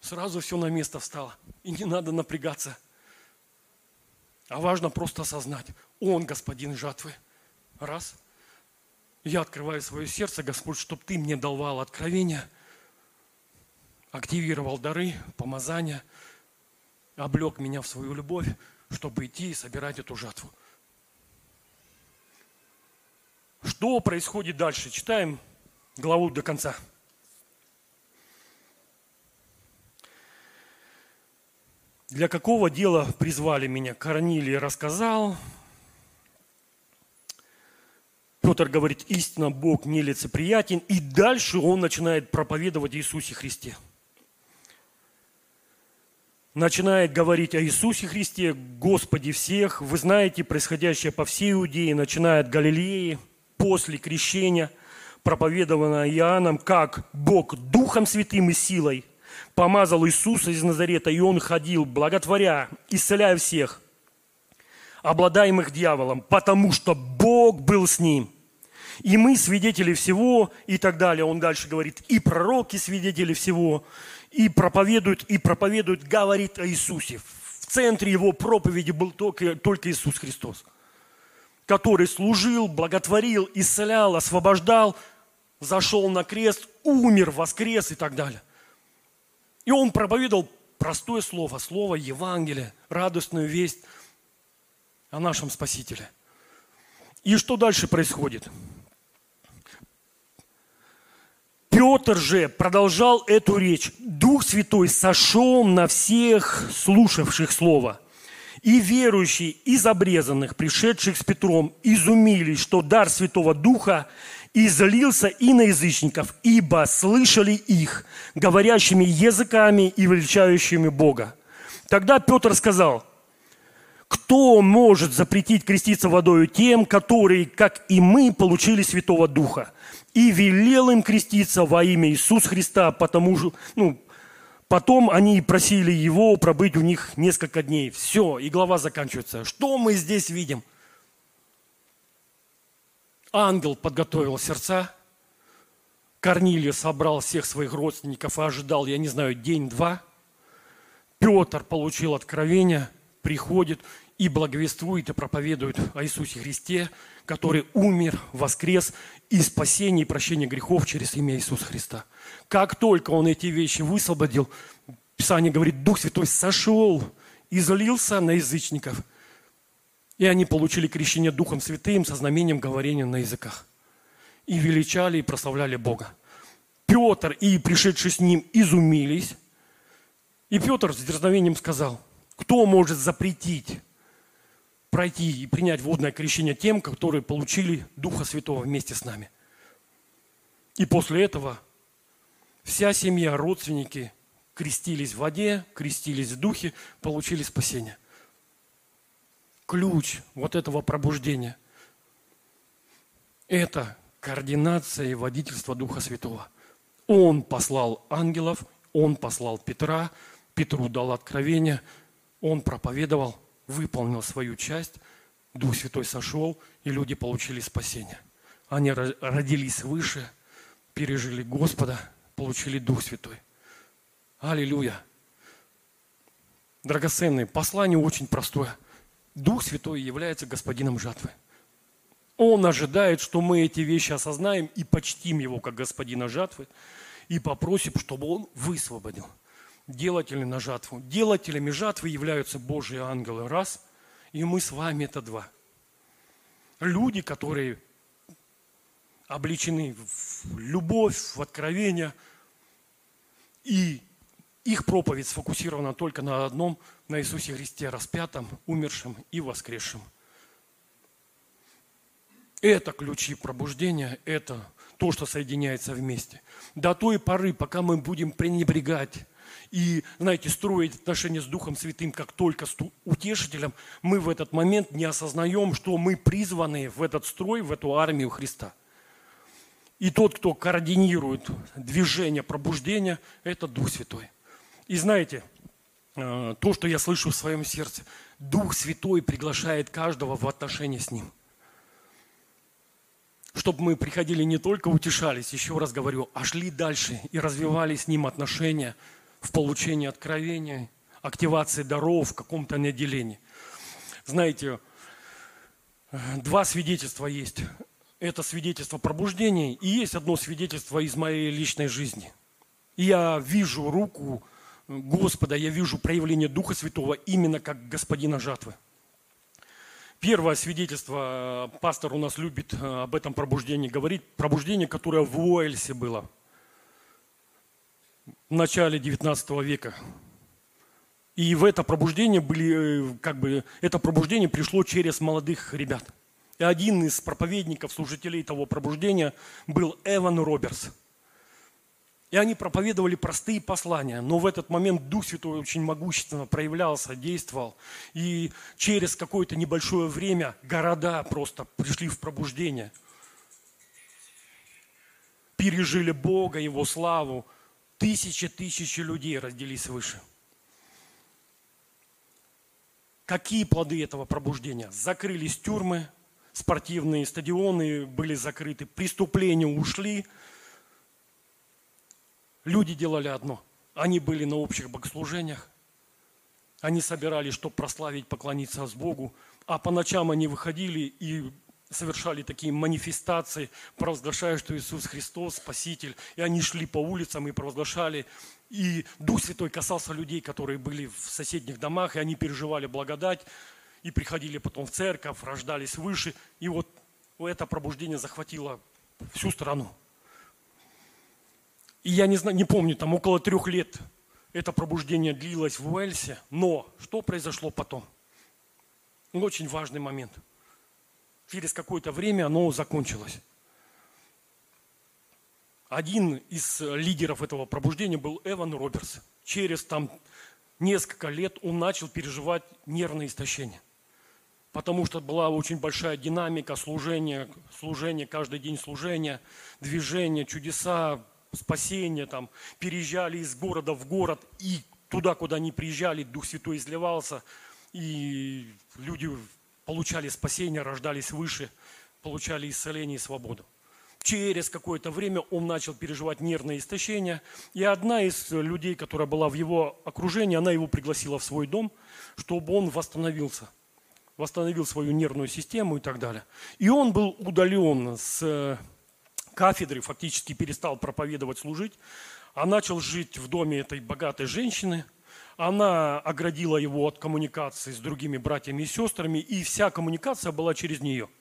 Сразу все на место встало. И не надо напрягаться. А важно просто осознать, Он господин жатвы. Раз. Я открываю свое сердце, Господь, чтобы Ты мне давал откровения, активировал дары, помазания – облег меня в свою любовь, чтобы идти и собирать эту жатву. Что происходит дальше? Читаем главу до конца. Для какого дела призвали меня? Корнилий рассказал. Петр говорит, истинно Бог нелицеприятен. И дальше он начинает проповедовать Иисусе Христе начинает говорить о Иисусе Христе, Господе всех. Вы знаете, происходящее по всей Иудее, начиная от Галилеи, после крещения, проповедовано Иоанном, как Бог Духом Святым и силой помазал Иисуса из Назарета, и Он ходил, благотворя, исцеляя всех, обладаемых дьяволом, потому что Бог был с ним. И мы свидетели всего, и так далее. Он дальше говорит, и пророки свидетели всего и проповедует, и проповедует, говорит о Иисусе. В центре его проповеди был только, только Иисус Христос, который служил, благотворил, исцелял, освобождал, зашел на крест, умер, воскрес и так далее. И он проповедовал простое слово, слово Евангелия, радостную весть о нашем Спасителе. И что дальше происходит? Петр же продолжал эту речь. Дух Святой сошел на всех слушавших Слово. И верующие из обрезанных, пришедших с Петром, изумились, что дар Святого Духа и злился и на язычников, ибо слышали их, говорящими языками и величающими Бога. Тогда Петр сказал, кто может запретить креститься водою тем, которые, как и мы, получили Святого Духа? И велел им креститься во имя Иисуса Христа, потому что, ну, Потом они просили его пробыть у них несколько дней. Все, и глава заканчивается. Что мы здесь видим? Ангел подготовил сердца. Корнилий собрал всех своих родственников и ожидал, я не знаю, день-два. Петр получил откровение, приходит и благовествует и проповедует о Иисусе Христе, который умер, воскрес и спасение и прощение грехов через имя Иисуса Христа. Как только он эти вещи высвободил, Писание говорит, Дух Святой сошел, излился на язычников. И они получили крещение Духом Святым со знамением говорения на языках. И величали и прославляли Бога. Петр и пришедшие с ним изумились. И Петр с дерзновением сказал, кто может запретить пройти и принять водное крещение тем, которые получили Духа Святого вместе с нами. И после этого вся семья, родственники крестились в воде, крестились в Духе, получили спасение. Ключ вот этого пробуждения – это координация и водительство Духа Святого. Он послал ангелов, он послал Петра, Петру дал откровение, он проповедовал – выполнил свою часть, Дух Святой сошел, и люди получили спасение. Они родились выше, пережили Господа, получили Дух Святой. Аллилуйя! Драгоценные, послание очень простое. Дух Святой является господином жатвы. Он ожидает, что мы эти вещи осознаем и почтим Его как господина жатвы, и попросим, чтобы Он высвободил – делатели на жатву. Делателями жатвы являются Божьи ангелы, раз, и мы с вами это два. Люди, которые обличены в любовь, в откровение, и их проповедь сфокусирована только на одном, на Иисусе Христе, распятом, умершем и воскресшем. Это ключи пробуждения, это то, что соединяется вместе. До той поры, пока мы будем пренебрегать и, знаете, строить отношения с Духом Святым как только с утешителем, мы в этот момент не осознаем, что мы призваны в этот строй, в эту армию Христа. И тот, кто координирует движение пробуждения, это Дух Святой. И знаете, э, то, что я слышу в своем сердце, Дух Святой приглашает каждого в отношения с Ним. Чтобы мы приходили не только утешались, еще раз говорю, а шли дальше и развивали с Ним отношения – в получении откровения, активации даров, в каком-то неделении. Знаете, два свидетельства есть. Это свидетельство пробуждения и есть одно свидетельство из моей личной жизни. И я вижу руку Господа, я вижу проявление Духа Святого именно как господина жатвы. Первое свидетельство, пастор у нас любит об этом пробуждении говорить, пробуждение, которое в Уэльсе было – в начале 19 века. И в это пробуждение были, э, как бы, это пробуждение пришло через молодых ребят. И один из проповедников, служителей того пробуждения был Эван Робертс. И они проповедовали простые послания, но в этот момент Дух Святой очень могущественно проявлялся, действовал. И через какое-то небольшое время города просто пришли в пробуждение. Пережили Бога, Его славу, Тысячи, тысячи людей родились выше. Какие плоды этого пробуждения? Закрылись тюрьмы, спортивные стадионы были закрыты, преступления ушли. Люди делали одно. Они были на общих богослужениях. Они собирались, чтобы прославить, поклониться с Богу. А по ночам они выходили и совершали такие манифестации, провозглашая, что Иисус Христос Спаситель. И они шли по улицам и провозглашали. И Дух Святой касался людей, которые были в соседних домах, и они переживали благодать, и приходили потом в церковь, рождались выше. И вот это пробуждение захватило всю страну. И я не, знаю, не помню, там около трех лет это пробуждение длилось в Уэльсе. Но что произошло потом? Очень важный момент – через какое-то время оно закончилось. один из лидеров этого пробуждения был Эван Робертс. Через там несколько лет он начал переживать нервное истощение. Потому что была очень большая динамика служения, служения, каждый день служения, движения, чудеса, спасения, там, переезжали из города в город, и туда, куда они приезжали, Дух Святой изливался, и люди получали спасение, рождались выше, получали исцеление и свободу. Через какое-то время он начал переживать нервное истощение, и одна из людей, которая была в его окружении, она его пригласила в свой дом, чтобы он восстановился, восстановил свою нервную систему и так далее. И он был удален с кафедры, фактически перестал проповедовать, служить, а начал жить в доме этой богатой женщины. Она оградила его от коммуникации с другими братьями и сестрами, и вся коммуникация была через нее –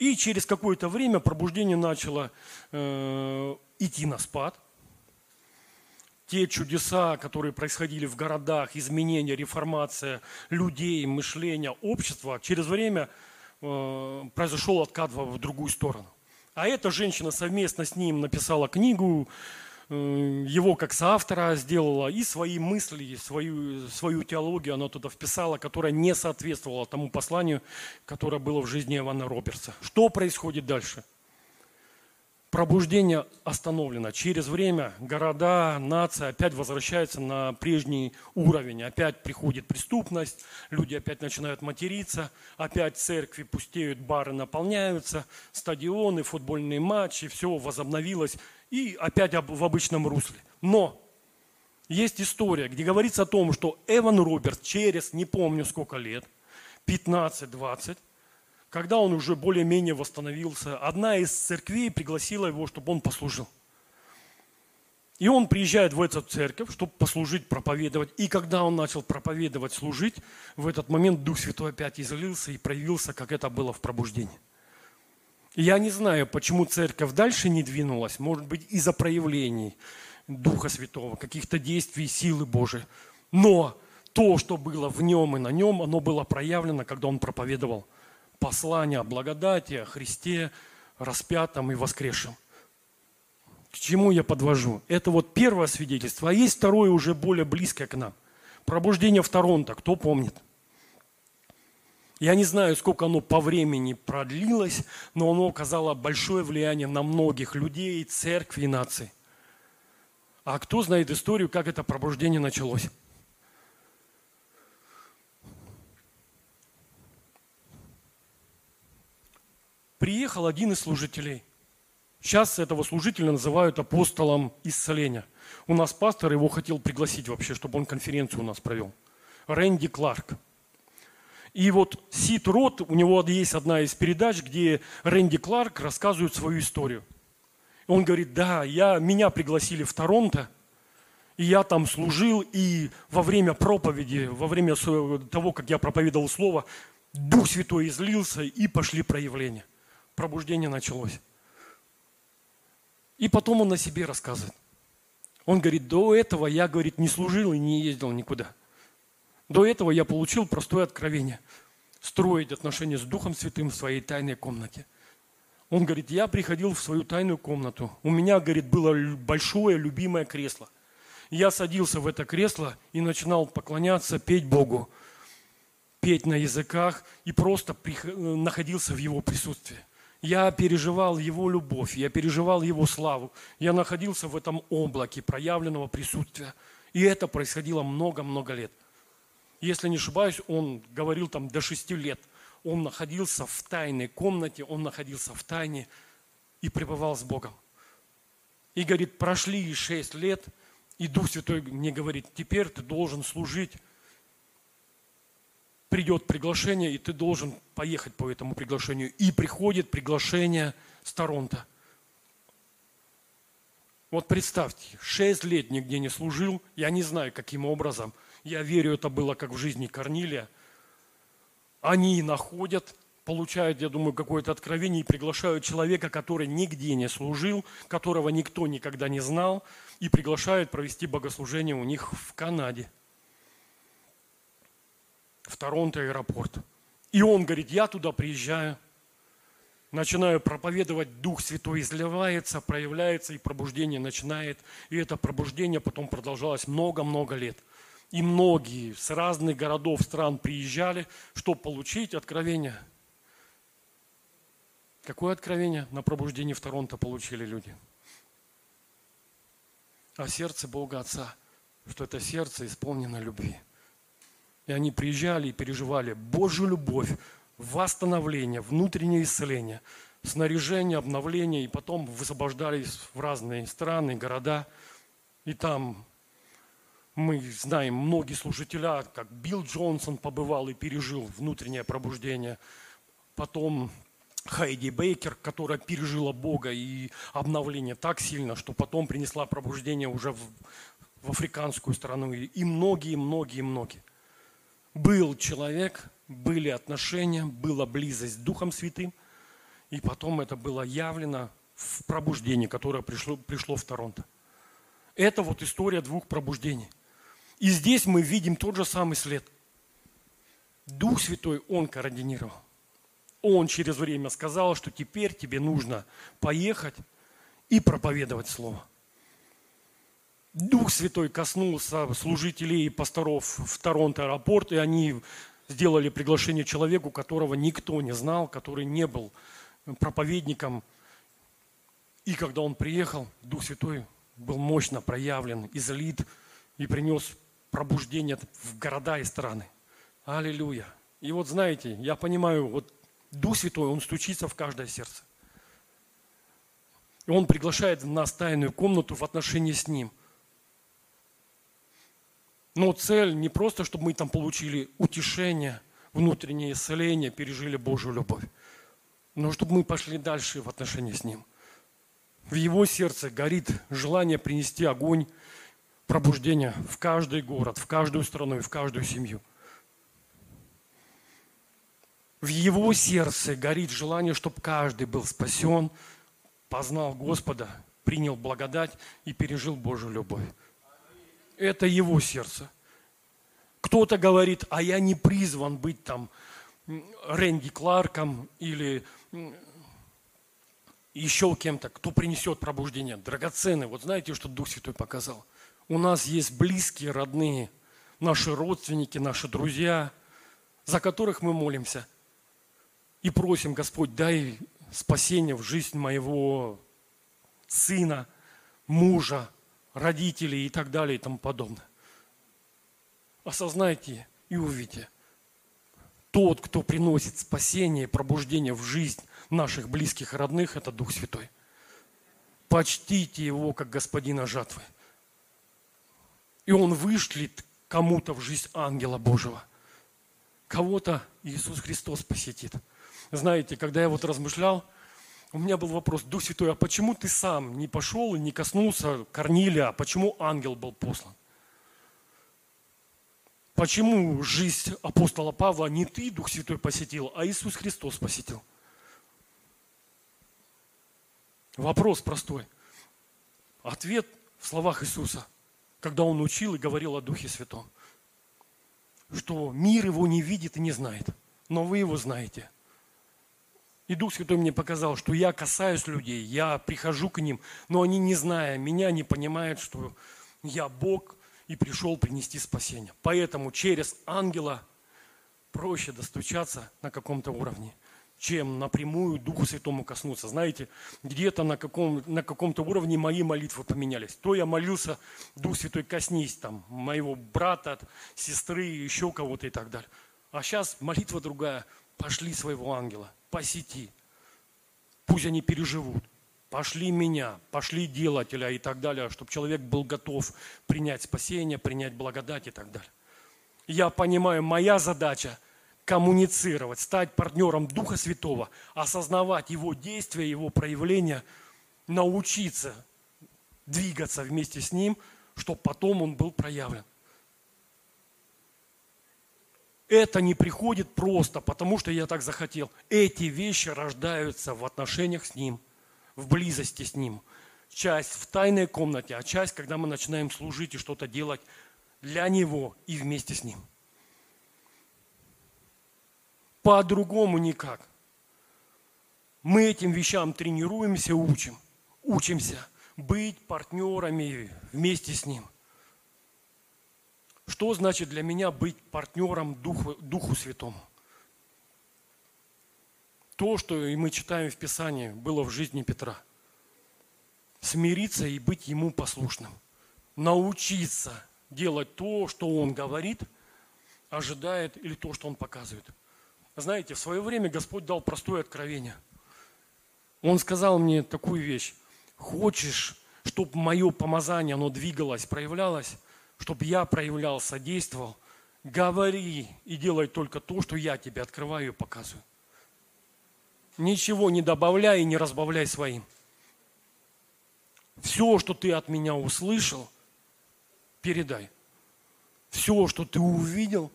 и через какое-то время пробуждение начало э, идти на спад. Те чудеса, которые происходили в городах, изменения, реформация людей, мышления, общества, через время э, произошел откат в другую сторону. А эта женщина совместно с ним написала книгу его как соавтора сделала, и свои мысли, свою, свою теологию она туда вписала, которая не соответствовала тому посланию, которое было в жизни Ивана Робертса. Что происходит дальше? Пробуждение остановлено. Через время города, нация опять возвращаются на прежний уровень. Опять приходит преступность, люди опять начинают материться, опять церкви пустеют, бары наполняются, стадионы, футбольные матчи, все возобновилось и опять в обычном русле. Но есть история, где говорится о том, что Эван Роберт через не помню сколько лет, 15-20, когда он уже более-менее восстановился, одна из церквей пригласила его, чтобы он послужил. И он приезжает в эту церковь, чтобы послужить, проповедовать. И когда он начал проповедовать, служить, в этот момент Дух Святой опять излился и проявился, как это было в пробуждении. Я не знаю, почему церковь дальше не двинулась. Может быть, из-за проявлений Духа Святого, каких-то действий силы Божией. Но то, что было в нем и на нем, оно было проявлено, когда он проповедовал послание о благодати, о Христе, распятом и воскресшем. К чему я подвожу? Это вот первое свидетельство, а есть второе уже более близкое к нам. Пробуждение в Торонто, кто помнит – я не знаю, сколько оно по времени продлилось, но оно оказало большое влияние на многих людей, церкви и нации. А кто знает историю, как это пробуждение началось? Приехал один из служителей. Сейчас этого служителя называют апостолом исцеления. У нас пастор его хотел пригласить вообще, чтобы он конференцию у нас провел. Рэнди Кларк – и вот Сид Рот, у него есть одна из передач, где Рэнди Кларк рассказывает свою историю. Он говорит, да, я, меня пригласили в Торонто, и я там служил, и во время проповеди, во время того, как я проповедовал Слово, Дух Святой излился, и пошли проявления. Пробуждение началось. И потом он на себе рассказывает. Он говорит, до этого я, говорит, не служил и не ездил никуда. До этого я получил простое откровение – строить отношения с Духом Святым в своей тайной комнате. Он говорит, я приходил в свою тайную комнату. У меня, говорит, было большое любимое кресло. Я садился в это кресло и начинал поклоняться, петь Богу, петь на языках и просто находился в Его присутствии. Я переживал Его любовь, я переживал Его славу. Я находился в этом облаке проявленного присутствия. И это происходило много-много лет. Если не ошибаюсь, он говорил там до шести лет. Он находился в тайной комнате, он находился в тайне и пребывал с Богом. И говорит, прошли шесть лет, и Дух Святой мне говорит, теперь ты должен служить. Придет приглашение, и ты должен поехать по этому приглашению. И приходит приглашение с Торонто. Вот представьте, шесть лет нигде не служил, я не знаю, каким образом – я верю, это было как в жизни Корнилия. Они находят, получают, я думаю, какое-то откровение и приглашают человека, который нигде не служил, которого никто никогда не знал, и приглашают провести богослужение у них в Канаде, в Торонто аэропорт. И он говорит, я туда приезжаю, начинаю проповедовать, Дух Святой изливается, проявляется, и пробуждение начинает. И это пробуждение потом продолжалось много-много лет. И многие с разных городов, стран приезжали, чтобы получить откровение. Какое откровение на пробуждение в Торонто получили люди? О сердце Бога Отца, что это сердце исполнено любви. И они приезжали и переживали Божью любовь, восстановление, внутреннее исцеление, снаряжение, обновление, и потом высвобождались в разные страны, города. И там мы знаем многие служителя, как Билл Джонсон побывал и пережил внутреннее пробуждение. Потом Хайди Бейкер, которая пережила Бога и обновление так сильно, что потом принесла пробуждение уже в, в африканскую страну. И многие, многие, многие. Был человек, были отношения, была близость с Духом Святым, и потом это было явлено в пробуждении, которое пришло, пришло в Торонто. Это вот история двух пробуждений. И здесь мы видим тот же самый след. Дух Святой Он координировал. Он через время сказал, что теперь тебе нужно поехать и проповедовать Слово. Дух Святой коснулся служителей и пасторов в Торонто аэропорт, и они сделали приглашение человеку, которого никто не знал, который не был проповедником. И когда он приехал, Дух Святой был мощно проявлен, излит и принес пробуждение в города и страны. Аллилуйя. И вот знаете, я понимаю, вот Дух Святой, Он стучится в каждое сердце. И Он приглашает нас в тайную комнату в отношении с Ним – но цель не просто, чтобы мы там получили утешение, внутреннее исцеление, пережили Божью любовь, но чтобы мы пошли дальше в отношении с Ним. В Его сердце горит желание принести огонь пробуждения в каждый город, в каждую страну и в каждую семью. В Его сердце горит желание, чтобы каждый был спасен, познал Господа, принял благодать и пережил Божью любовь. Это его сердце. Кто-то говорит, а я не призван быть там Рэнди Кларком или еще кем-то, кто принесет пробуждение. Драгоценный. Вот знаете, что Дух Святой показал? У нас есть близкие, родные, наши родственники, наши друзья, за которых мы молимся. И просим, Господь, дай спасение в жизнь моего сына, мужа, родителей и так далее и тому подобное. Осознайте и увидите. Тот, кто приносит спасение и пробуждение в жизнь наших близких и родных, это Дух Святой. Почтите Его, как Господина жатвы. И Он вышлет кому-то в жизнь ангела Божьего. Кого-то Иисус Христос посетит. Знаете, когда я вот размышлял – у меня был вопрос, Дух Святой, а почему ты сам не пошел и не коснулся Корнилия, а почему ангел был послан? Почему жизнь апостола Павла не ты, Дух Святой, посетил, а Иисус Христос посетил? Вопрос простой. Ответ в словах Иисуса, когда Он учил и говорил о Духе Святом, что мир его не видит и не знает, но вы его знаете – и Дух Святой мне показал, что я касаюсь людей, я прихожу к ним, но они, не зная меня, не понимают, что я Бог и пришел принести спасение. Поэтому через ангела проще достучаться на каком-то уровне, чем напрямую Духу Святому коснуться. Знаете, где-то на, каком, на каком-то уровне мои молитвы поменялись. То я молился, Дух Святой, коснись там моего брата, сестры, еще кого-то и так далее. А сейчас молитва другая. Пошли своего ангела – посети. Пусть они переживут. Пошли меня, пошли делателя и так далее, чтобы человек был готов принять спасение, принять благодать и так далее. Я понимаю, моя задача коммуницировать, стать партнером Духа Святого, осознавать Его действия, Его проявления, научиться двигаться вместе с Ним, чтобы потом Он был проявлен. Это не приходит просто, потому что я так захотел. Эти вещи рождаются в отношениях с Ним, в близости с Ним. Часть в тайной комнате, а часть, когда мы начинаем служить и что-то делать для Него и вместе с Ним. По-другому никак. Мы этим вещам тренируемся, учим, учимся быть партнерами вместе с Ним. Что значит для меня быть партнером Духу, Духу Святому? То, что и мы читаем в Писании, было в жизни Петра. Смириться и быть Ему послушным. Научиться делать то, что Он говорит, ожидает, или то, что Он показывает. Знаете, в свое время Господь дал простое откровение. Он сказал мне такую вещь. Хочешь, чтобы мое помазание, оно двигалось, проявлялось, чтобы я проявлял, содействовал, говори и делай только то, что я тебе открываю и показываю. Ничего не добавляй и не разбавляй своим. Все, что ты от меня услышал, передай. Все, что ты увидел,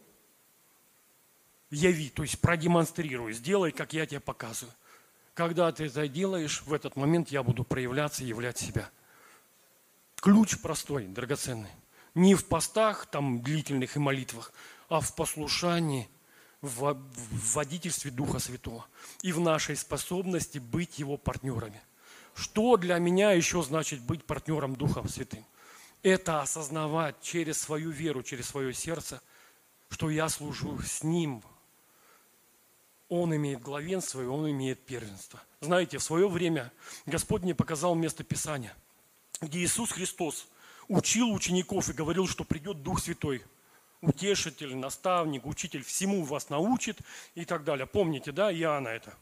яви, то есть продемонстрируй, сделай, как я тебе показываю. Когда ты это делаешь, в этот момент я буду проявляться и являть себя. Ключ простой, драгоценный. Не в постах там длительных и молитвах, а в послушании, в водительстве Духа Святого и в нашей способности быть Его партнерами. Что для меня еще значит быть партнером Духом Святым? Это осознавать через свою веру, через свое сердце, что я служу с Ним он имеет главенство, и он имеет первенство. Знаете, в свое время Господь мне показал место Писания, где Иисус Христос учил учеников и говорил, что придет Дух Святой, утешитель, наставник, учитель, всему вас научит и так далее. Помните, да, Иоанна это?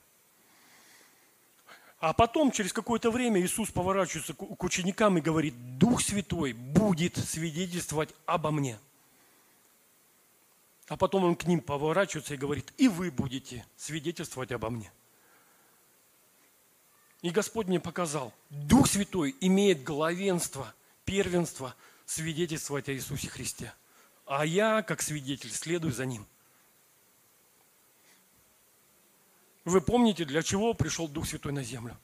А потом, через какое-то время, Иисус поворачивается к ученикам и говорит, Дух Святой будет свидетельствовать обо мне – а потом он к ним поворачивается и говорит, и вы будете свидетельствовать обо мне. И Господь мне показал, Дух Святой имеет главенство, первенство свидетельствовать о Иисусе Христе. А я, как свидетель, следую за Ним. Вы помните, для чего пришел Дух Святой на землю?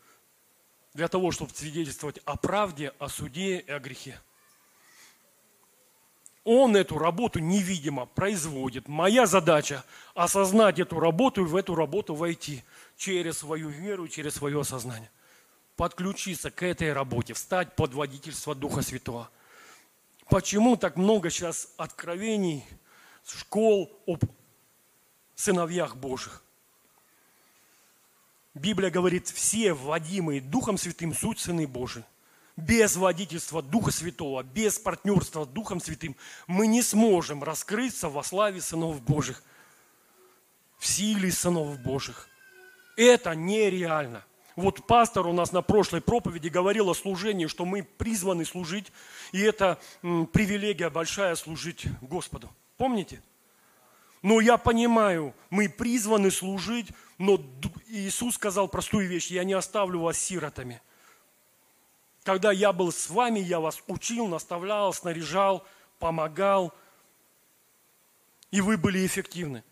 Для того, чтобы свидетельствовать о правде, о суде и о грехе. Он эту работу невидимо производит. Моя задача – осознать эту работу и в эту работу войти через свою веру, через свое осознание. Подключиться к этой работе, встать под водительство Духа Святого. Почему так много сейчас откровений, школ об сыновьях Божьих? Библия говорит, все вводимые Духом Святым суть сыны Божии без водительства Духа Святого, без партнерства с Духом Святым мы не сможем раскрыться во славе сынов Божьих, в силе сынов Божьих. Это нереально. Вот пастор у нас на прошлой проповеди говорил о служении, что мы призваны служить, и это привилегия большая служить Господу. Помните? Но я понимаю, мы призваны служить, но Иисус сказал простую вещь, я не оставлю вас сиротами – когда я был с вами, я вас учил, наставлял, снаряжал, помогал, и вы были эффективны.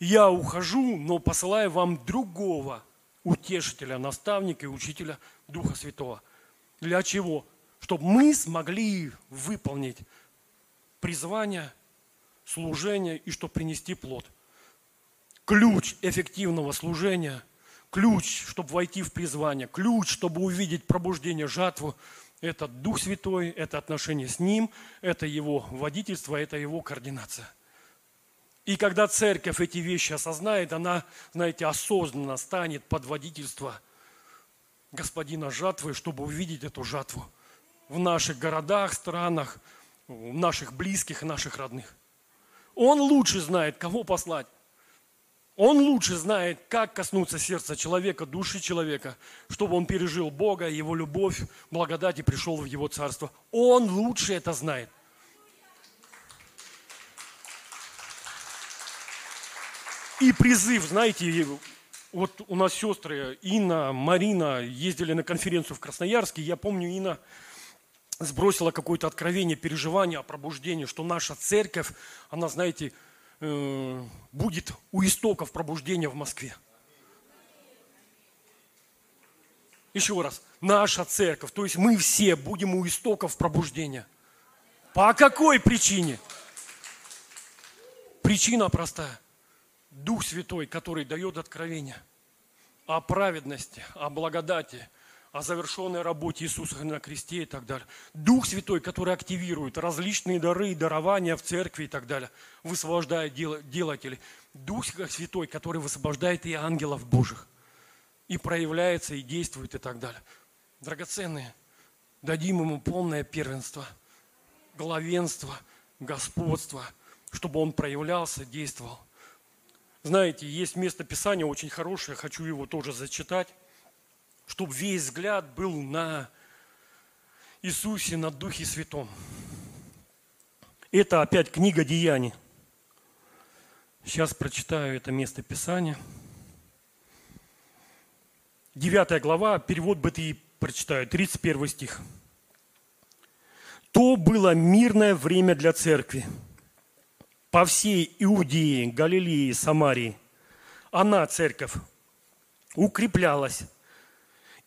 Я ухожу, но посылаю вам другого утешителя, наставника и учителя Духа Святого. Для чего? Чтобы мы смогли выполнить призвание, служение и чтобы принести плод. Ключ эффективного служения – ключ, чтобы войти в призвание, ключ, чтобы увидеть пробуждение, жатву. Это Дух Святой, это отношение с Ним, это Его водительство, это Его координация. И когда церковь эти вещи осознает, она, знаете, осознанно станет под водительство Господина жатвы, чтобы увидеть эту жатву в наших городах, странах, в наших близких и наших родных. Он лучше знает, кого послать. Он лучше знает, как коснуться сердца человека, души человека, чтобы он пережил Бога, Его любовь, благодать и пришел в Его Царство. Он лучше это знает. И призыв, знаете, вот у нас сестры Инна, Марина ездили на конференцию в Красноярске. Я помню, Инна сбросила какое-то откровение, переживание о пробуждении, что наша церковь, она, знаете, Э, будет у истоков пробуждения в Москве. Еще раз, наша церковь, то есть мы все будем у истоков пробуждения. По какой причине? Причина простая. Дух Святой, который дает откровение, о праведности, о благодати, о завершенной работе Иисуса на кресте и так далее. Дух Святой, который активирует различные дары и дарования в церкви и так далее, высвобождает делателей. Дух Святой, который высвобождает и ангелов Божьих, и проявляется, и действует и так далее. Драгоценные, дадим ему полное первенство, главенство, господство, чтобы он проявлялся, действовал. Знаете, есть место Писания очень хорошее, хочу его тоже зачитать, чтобы весь взгляд был на Иисусе, на Духе Святом. Это опять книга Деяний. Сейчас прочитаю это место Писания. Девятая глава, перевод БТИ прочитаю, 31 стих. «То было мирное время для церкви по всей Иудее, Галилее, Самарии. Она, церковь, укреплялась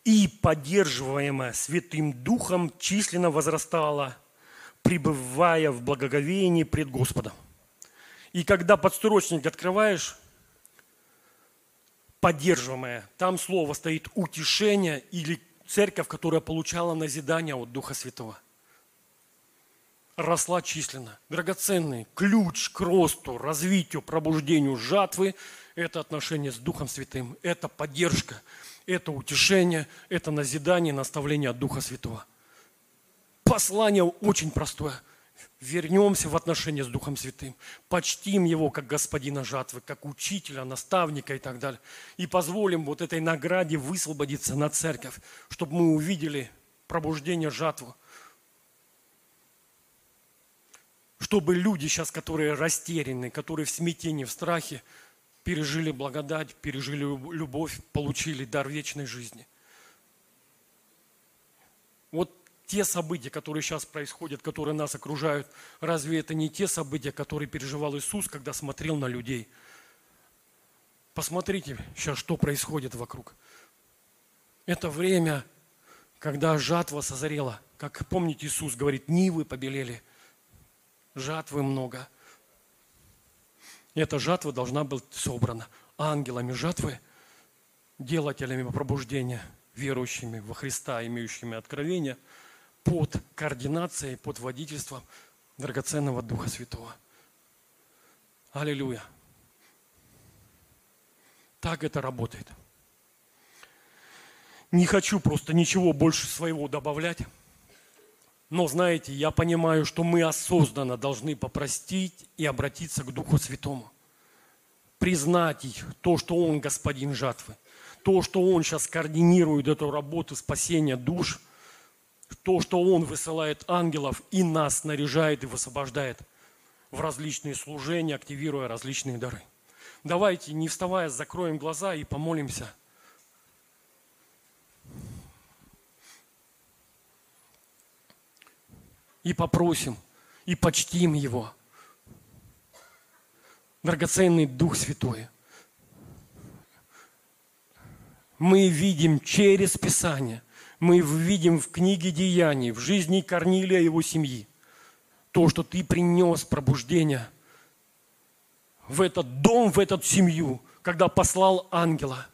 и, поддерживаемая Святым Духом, численно возрастала, пребывая в благоговении пред Господом. И когда подстрочник открываешь, поддерживаемая, там слово стоит утешение или церковь, которая получала назидание от Духа Святого. Росла численно. Драгоценный ключ к росту, развитию, пробуждению жатвы – это отношение с Духом Святым, это поддержка, это утешение, это назидание, наставление от Духа Святого. Послание очень простое – вернемся в отношения с Духом Святым, почтим Его как Господина жатвы, как учителя, наставника и так далее. И позволим вот этой награде высвободиться на церковь, чтобы мы увидели пробуждение жатвы. Чтобы люди сейчас, которые растеряны, которые в смятении, в страхе, пережили благодать, пережили любовь, получили дар вечной жизни. Вот те события, которые сейчас происходят, которые нас окружают, разве это не те события, которые переживал Иисус, когда смотрел на людей? Посмотрите сейчас, что происходит вокруг. Это время, когда жатва созрела. Как помните, Иисус говорит, нивы побелели, жатвы много. Эта жатва должна быть собрана ангелами жатвы, делателями пробуждения, верующими во Христа, имеющими откровение – под координацией, под водительством драгоценного Духа Святого. Аллилуйя. Так это работает. Не хочу просто ничего больше своего добавлять. Но знаете, я понимаю, что мы осознанно должны попростить и обратиться к Духу Святому. Признать то, что Он господин жатвы. То, что Он сейчас координирует эту работу спасения душ – то, что Он высылает ангелов и нас снаряжает и высвобождает в различные служения, активируя различные дары. Давайте, не вставая, закроем глаза и помолимся. И попросим, и почтим Его. Драгоценный Дух Святой. Мы видим через Писание, мы видим в книге Деяний, в жизни Корнилия и его семьи, то, что ты принес пробуждение в этот дом, в эту семью, когда послал ангела,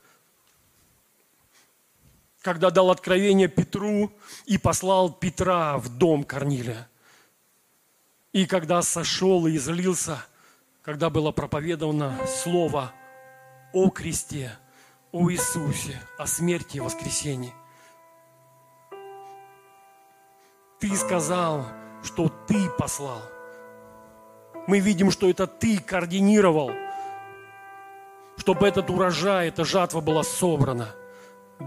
когда дал откровение Петру и послал Петра в дом Корнилия. И когда сошел и излился, когда было проповедовано слово о кресте, о Иисусе, о смерти и воскресении. Ты сказал, что Ты послал. Мы видим, что это Ты координировал, чтобы этот урожай, эта жатва была собрана.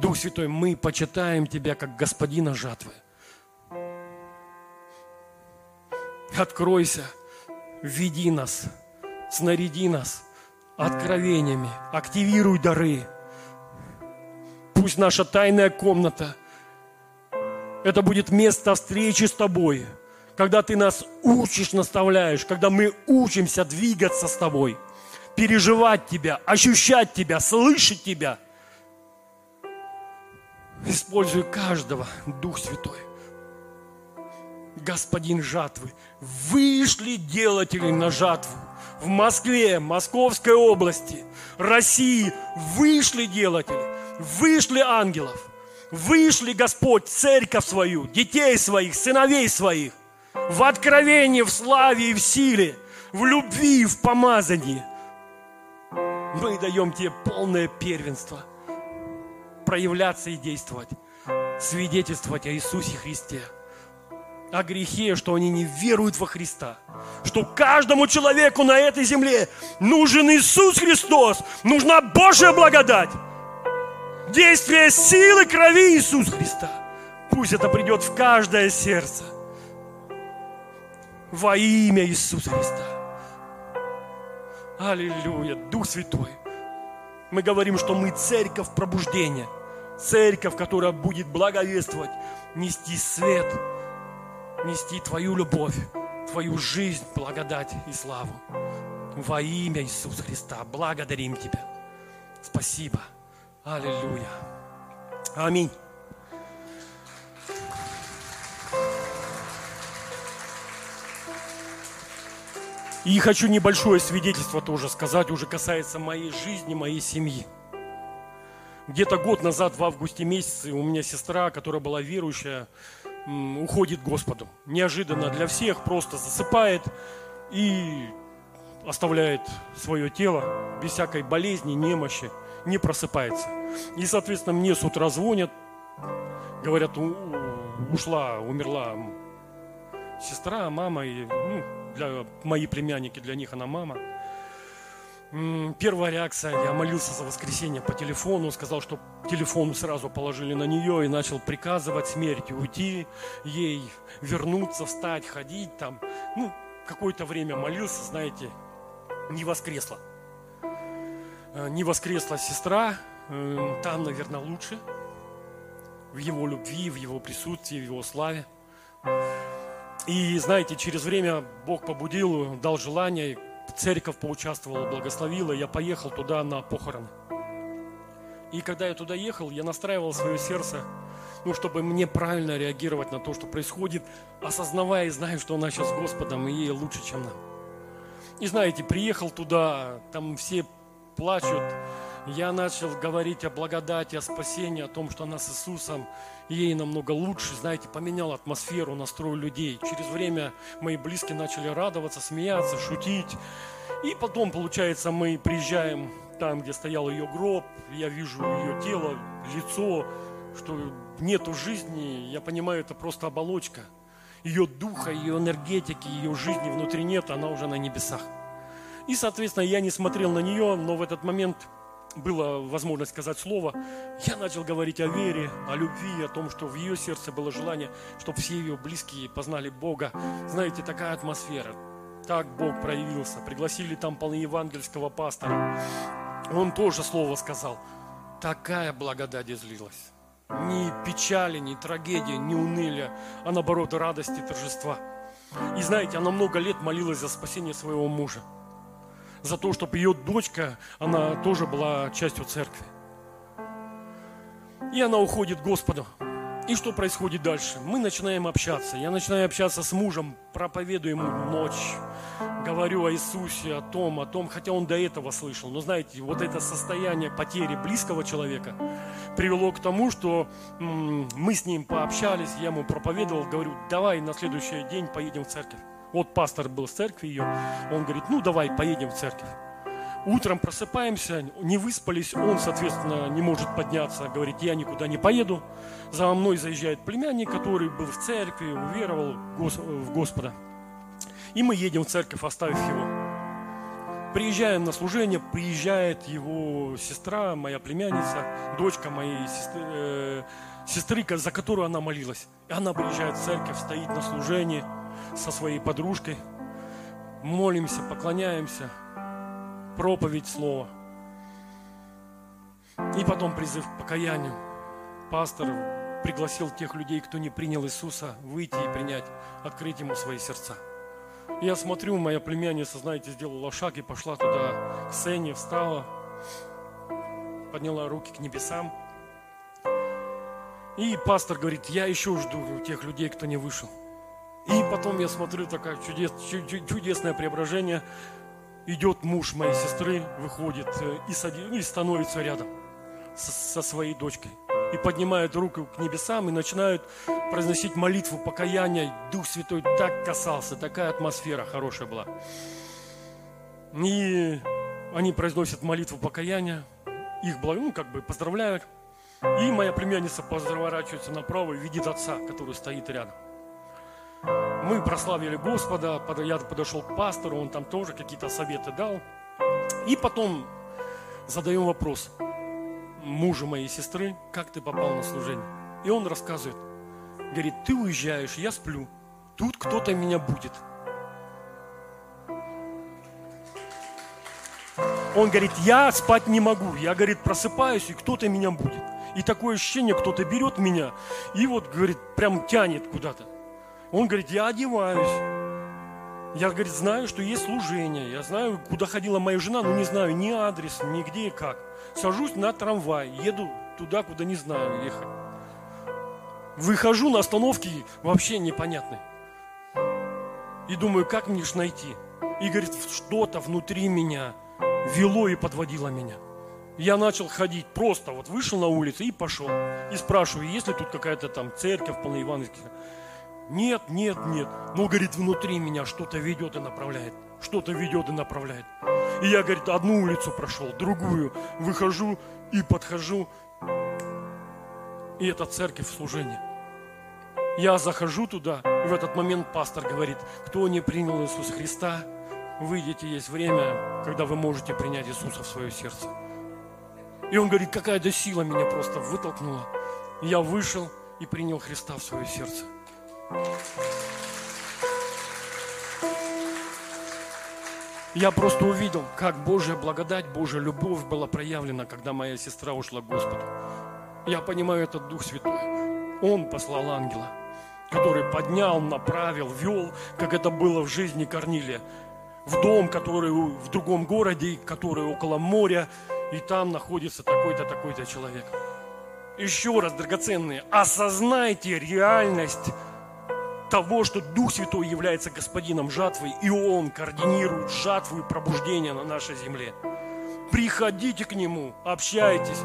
Дух Святой, мы почитаем Тебя как Господина жатвы. Откройся, веди нас, снаряди нас откровениями, активируй дары. Пусть наша тайная комната – это будет место встречи с тобой, когда ты нас учишь, наставляешь, когда мы учимся двигаться с тобой, переживать тебя, ощущать тебя, слышать тебя. Используй каждого, Дух Святой. Господин жатвы, вышли делатели на жатву. В Москве, Московской области, России вышли делатели. Вышли ангелов, вышли Господь, церковь свою, детей своих, сыновей своих, в откровении, в славе и в силе, в любви, в помазании. Мы даем тебе полное первенство проявляться и действовать, свидетельствовать о Иисусе Христе – о грехе, что они не веруют во Христа. Что каждому человеку на этой земле нужен Иисус Христос, нужна Божья благодать. Действие силы крови Иисуса Христа. Пусть это придет в каждое сердце. Во имя Иисуса Христа. Аллилуйя, Дух Святой. Мы говорим, что мы церковь пробуждения. Церковь, которая будет благовествовать, нести свет – нести Твою любовь, Твою жизнь, благодать и славу. Во имя Иисуса Христа благодарим Тебя. Спасибо. Аллилуйя. Аминь. И хочу небольшое свидетельство тоже сказать, уже касается моей жизни, моей семьи. Где-то год назад, в августе месяце, у меня сестра, которая была верующая, уходит к Господу. Неожиданно для всех просто засыпает и оставляет свое тело без всякой болезни, немощи, не просыпается. И, соответственно, мне с утра звонят, говорят, ушла, умерла сестра, мама, и, ну, для, мои племянники, для них она мама – Первая реакция, я молился за воскресенье по телефону, сказал, что телефон сразу положили на нее и начал приказывать смерти уйти, ей вернуться, встать, ходить там. Ну, какое-то время молился, знаете, не воскресла. Э, не воскресла сестра, э, там, наверное, лучше. В его любви, в его присутствии, в его славе. И знаете, через время Бог побудил, дал желание, церковь поучаствовала, благословила, я поехал туда на похороны. И когда я туда ехал, я настраивал свое сердце, ну, чтобы мне правильно реагировать на то, что происходит, осознавая и зная, что она сейчас с Господом, и ей лучше, чем нам. И знаете, приехал туда, там все плачут, я начал говорить о благодати, о спасении, о том, что она с Иисусом, ей намного лучше, знаете, поменял атмосферу, настрой людей. Через время мои близкие начали радоваться, смеяться, шутить. И потом, получается, мы приезжаем там, где стоял ее гроб, я вижу ее тело, лицо, что нету жизни, я понимаю, это просто оболочка. Ее духа, ее энергетики, ее жизни внутри нет, она уже на небесах. И, соответственно, я не смотрел на нее, но в этот момент была возможность сказать слово, я начал говорить о вере, о любви, о том, что в ее сердце было желание, чтобы все ее близкие познали Бога. Знаете, такая атмосфера. Так Бог проявился. Пригласили там полноевангельского пастора. Он тоже слово сказал. Такая благодать излилась. Ни печали, ни трагедии, ни уныля, а наоборот радости, торжества. И знаете, она много лет молилась за спасение своего мужа за то, чтобы ее дочка, она тоже была частью церкви. И она уходит к Господу. И что происходит дальше? Мы начинаем общаться. Я начинаю общаться с мужем, проповедую ему ночь, говорю о Иисусе, о том, о том, хотя он до этого слышал. Но знаете, вот это состояние потери близкого человека привело к тому, что мы с ним пообщались, я ему проповедовал, говорю, давай на следующий день поедем в церковь. Вот пастор был в церкви ее, он говорит, ну давай поедем в церковь. Утром просыпаемся, не выспались, он, соответственно, не может подняться, говорит, я никуда не поеду. За мной заезжает племянник, который был в церкви, уверовал в Господа. И мы едем в церковь, оставив его. Приезжаем на служение, приезжает его сестра, моя племянница, дочка моей сестры, э, сестры, за которую она молилась. И она приезжает в церковь, стоит на служении – со своей подружкой, молимся, поклоняемся, проповедь слова. И потом призыв к покаянию. Пастор пригласил тех людей, кто не принял Иисуса, выйти и принять, открыть ему свои сердца. Я смотрю, моя племянница, знаете, сделала шаг и пошла туда, к сцене, встала, подняла руки к небесам. И пастор говорит, я еще жду тех людей, кто не вышел. И потом я смотрю, такое чудес, чудесное преображение. Идет муж моей сестры, выходит э, и, садит, и становится рядом. со своей дочкой и поднимают руку к небесам и начинают произносить молитву покаяния. Дух Святой так касался, такая атмосфера хорошая была. И они произносят молитву покаяния, их ну, как бы поздравляют. И моя племянница разворачивается направо и видит отца, который стоит рядом. Мы прославили Господа, я подошел к пастору, он там тоже какие-то советы дал. И потом задаем вопрос мужу моей сестры, как ты попал на служение. И он рассказывает, говорит, ты уезжаешь, я сплю, тут кто-то меня будет. Он говорит, я спать не могу. Я, говорит, просыпаюсь, и кто-то меня будет. И такое ощущение, кто-то берет меня и вот, говорит, прям тянет куда-то. Он говорит, я одеваюсь. Я, говорит, знаю, что есть служение. Я знаю, куда ходила моя жена, но не знаю ни адрес, ни где и как. Сажусь на трамвай, еду туда, куда не знаю ехать. Выхожу на остановке вообще непонятной. И думаю, как мне ж найти? И говорит, что-то внутри меня вело и подводило меня. Я начал ходить просто, вот вышел на улицу и пошел. И спрашиваю, есть ли тут какая-то там церковь полноевангельская. Нет, нет, нет. Но, говорит, внутри меня что-то ведет и направляет. Что-то ведет и направляет. И я, говорит, одну улицу прошел, другую. Выхожу и подхожу. И это церковь служения. Я захожу туда, и в этот момент пастор говорит, кто не принял Иисуса Христа, выйдите, есть время, когда вы можете принять Иисуса в свое сердце. И он говорит, какая-то сила меня просто вытолкнула. И я вышел и принял Христа в свое сердце. Я просто увидел, как Божья благодать, Божья любовь была проявлена, когда моя сестра ушла к Господу. Я понимаю, это Дух Святой. Он послал ангела, который поднял, направил, вел, как это было в жизни Корнилия, в дом, который в другом городе, который около моря, и там находится такой-то, такой-то человек. Еще раз, драгоценные, осознайте реальность того, что Дух Святой является господином жатвы, и Он координирует жатву и пробуждение на нашей земле. Приходите к Нему, общайтесь.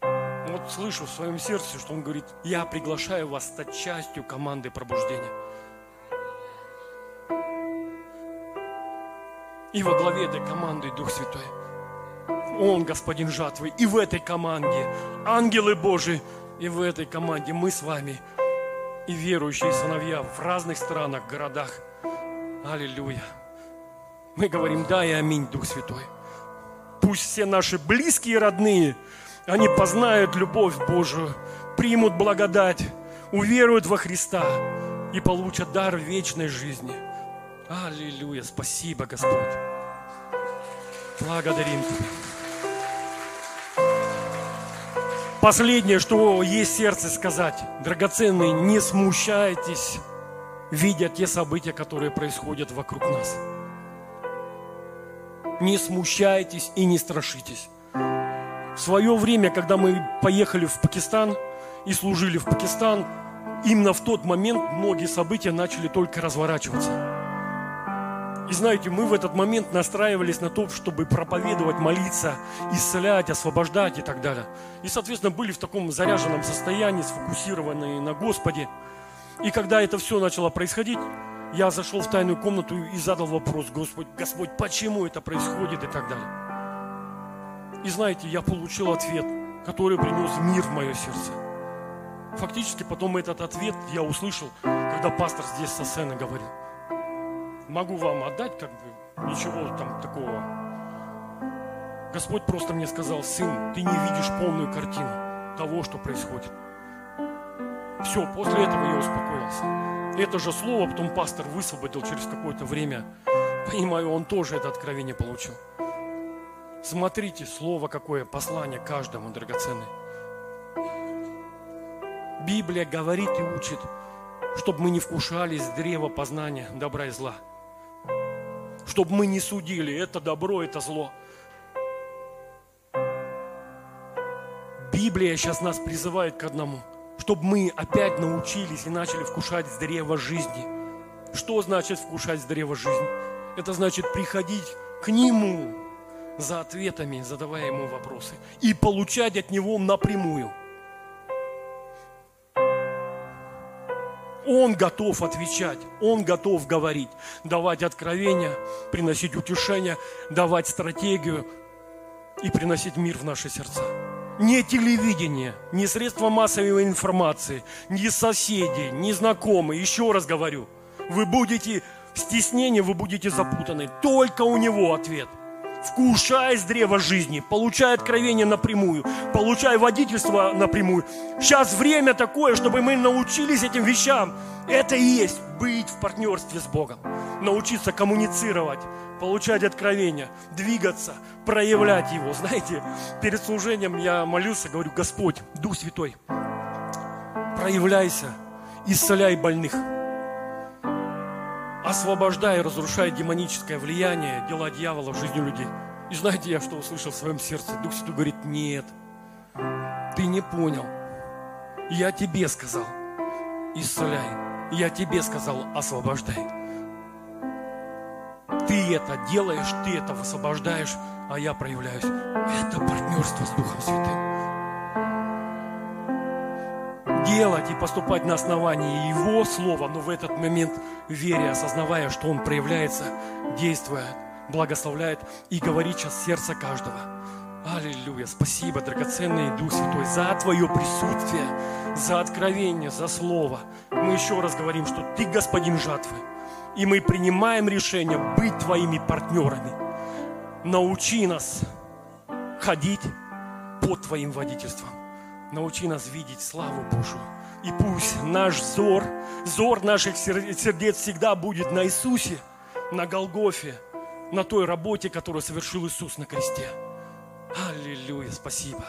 Вот слышу в своем сердце, что Он говорит, я приглашаю вас стать частью команды пробуждения. И во главе этой команды Дух Святой. Он господин жатвы. И в этой команде ангелы Божии и в этой команде мы с вами и верующие сыновья в разных странах, городах. Аллилуйя. Мы говорим да и аминь, Дух Святой. Пусть все наши близкие и родные, они познают любовь Божию, примут благодать, уверуют во Христа и получат дар вечной жизни. Аллилуйя. Спасибо, Господь. Благодарим Тебя. Последнее, что есть сердце сказать, драгоценные, не смущайтесь, видя те события, которые происходят вокруг нас. Не смущайтесь и не страшитесь. В свое время, когда мы поехали в Пакистан и служили в Пакистан, именно в тот момент многие события начали только разворачиваться. И знаете, мы в этот момент настраивались на то, чтобы проповедовать, молиться, исцелять, освобождать и так далее. И, соответственно, были в таком заряженном состоянии, сфокусированные на Господе. И когда это все начало происходить, я зашел в тайную комнату и задал вопрос, Господь, Господь, почему это происходит и так далее. И знаете, я получил ответ, который принес мир в мое сердце. Фактически потом этот ответ я услышал, когда пастор здесь со сцены говорил могу вам отдать, как бы, ничего там такого. Господь просто мне сказал, сын, ты не видишь полную картину того, что происходит. Все, после этого я успокоился. Это же слово потом пастор высвободил через какое-то время. Понимаю, он тоже это откровение получил. Смотрите, слово какое, послание каждому драгоценное. Библия говорит и учит, чтобы мы не вкушались древа познания добра и зла – чтобы мы не судили, это добро, это зло. Библия сейчас нас призывает к одному, чтобы мы опять научились и начали вкушать с древа жизни. Что значит вкушать с древа жизни? Это значит приходить к Нему, за ответами, задавая ему вопросы. И получать от него напрямую. Он готов отвечать, Он готов говорить, давать откровения, приносить утешение, давать стратегию и приносить мир в наши сердца. Не телевидение, не средства массовой информации, не соседи, не знакомые. Еще раз говорю, вы будете в стеснении, вы будете запутаны. Только у него ответ вкушай с древа жизни, получай откровение напрямую, получай водительство напрямую. Сейчас время такое, чтобы мы научились этим вещам. Это и есть быть в партнерстве с Богом. Научиться коммуницировать, получать откровения, двигаться, проявлять Его. Знаете, перед служением я молился, говорю, Господь, Дух Святой, проявляйся, исцеляй больных, освобождай и разрушай демоническое влияние, дела дьявола в жизни людей. И знаете, я что услышал в своем сердце? Дух Святой говорит, нет, ты не понял. Я тебе сказал, исцеляй. Я тебе сказал, освобождай. Ты это делаешь, ты это высвобождаешь, а я проявляюсь. Это партнерство с Духом Святым делать и поступать на основании Его Слова, но в этот момент вере, осознавая, что Он проявляется, действует, благословляет и говорит сейчас сердце каждого. Аллилуйя. Спасибо, драгоценный Дух Святой, за Твое присутствие, за откровение, за Слово. Мы еще раз говорим, что Ты Господин жатвы. И мы принимаем решение быть Твоими партнерами. Научи нас ходить под Твоим водительством. Научи нас видеть славу Божию. И пусть наш взор, взор наших сердец всегда будет на Иисусе, на Голгофе, на той работе, которую совершил Иисус на кресте. Аллилуйя, спасибо.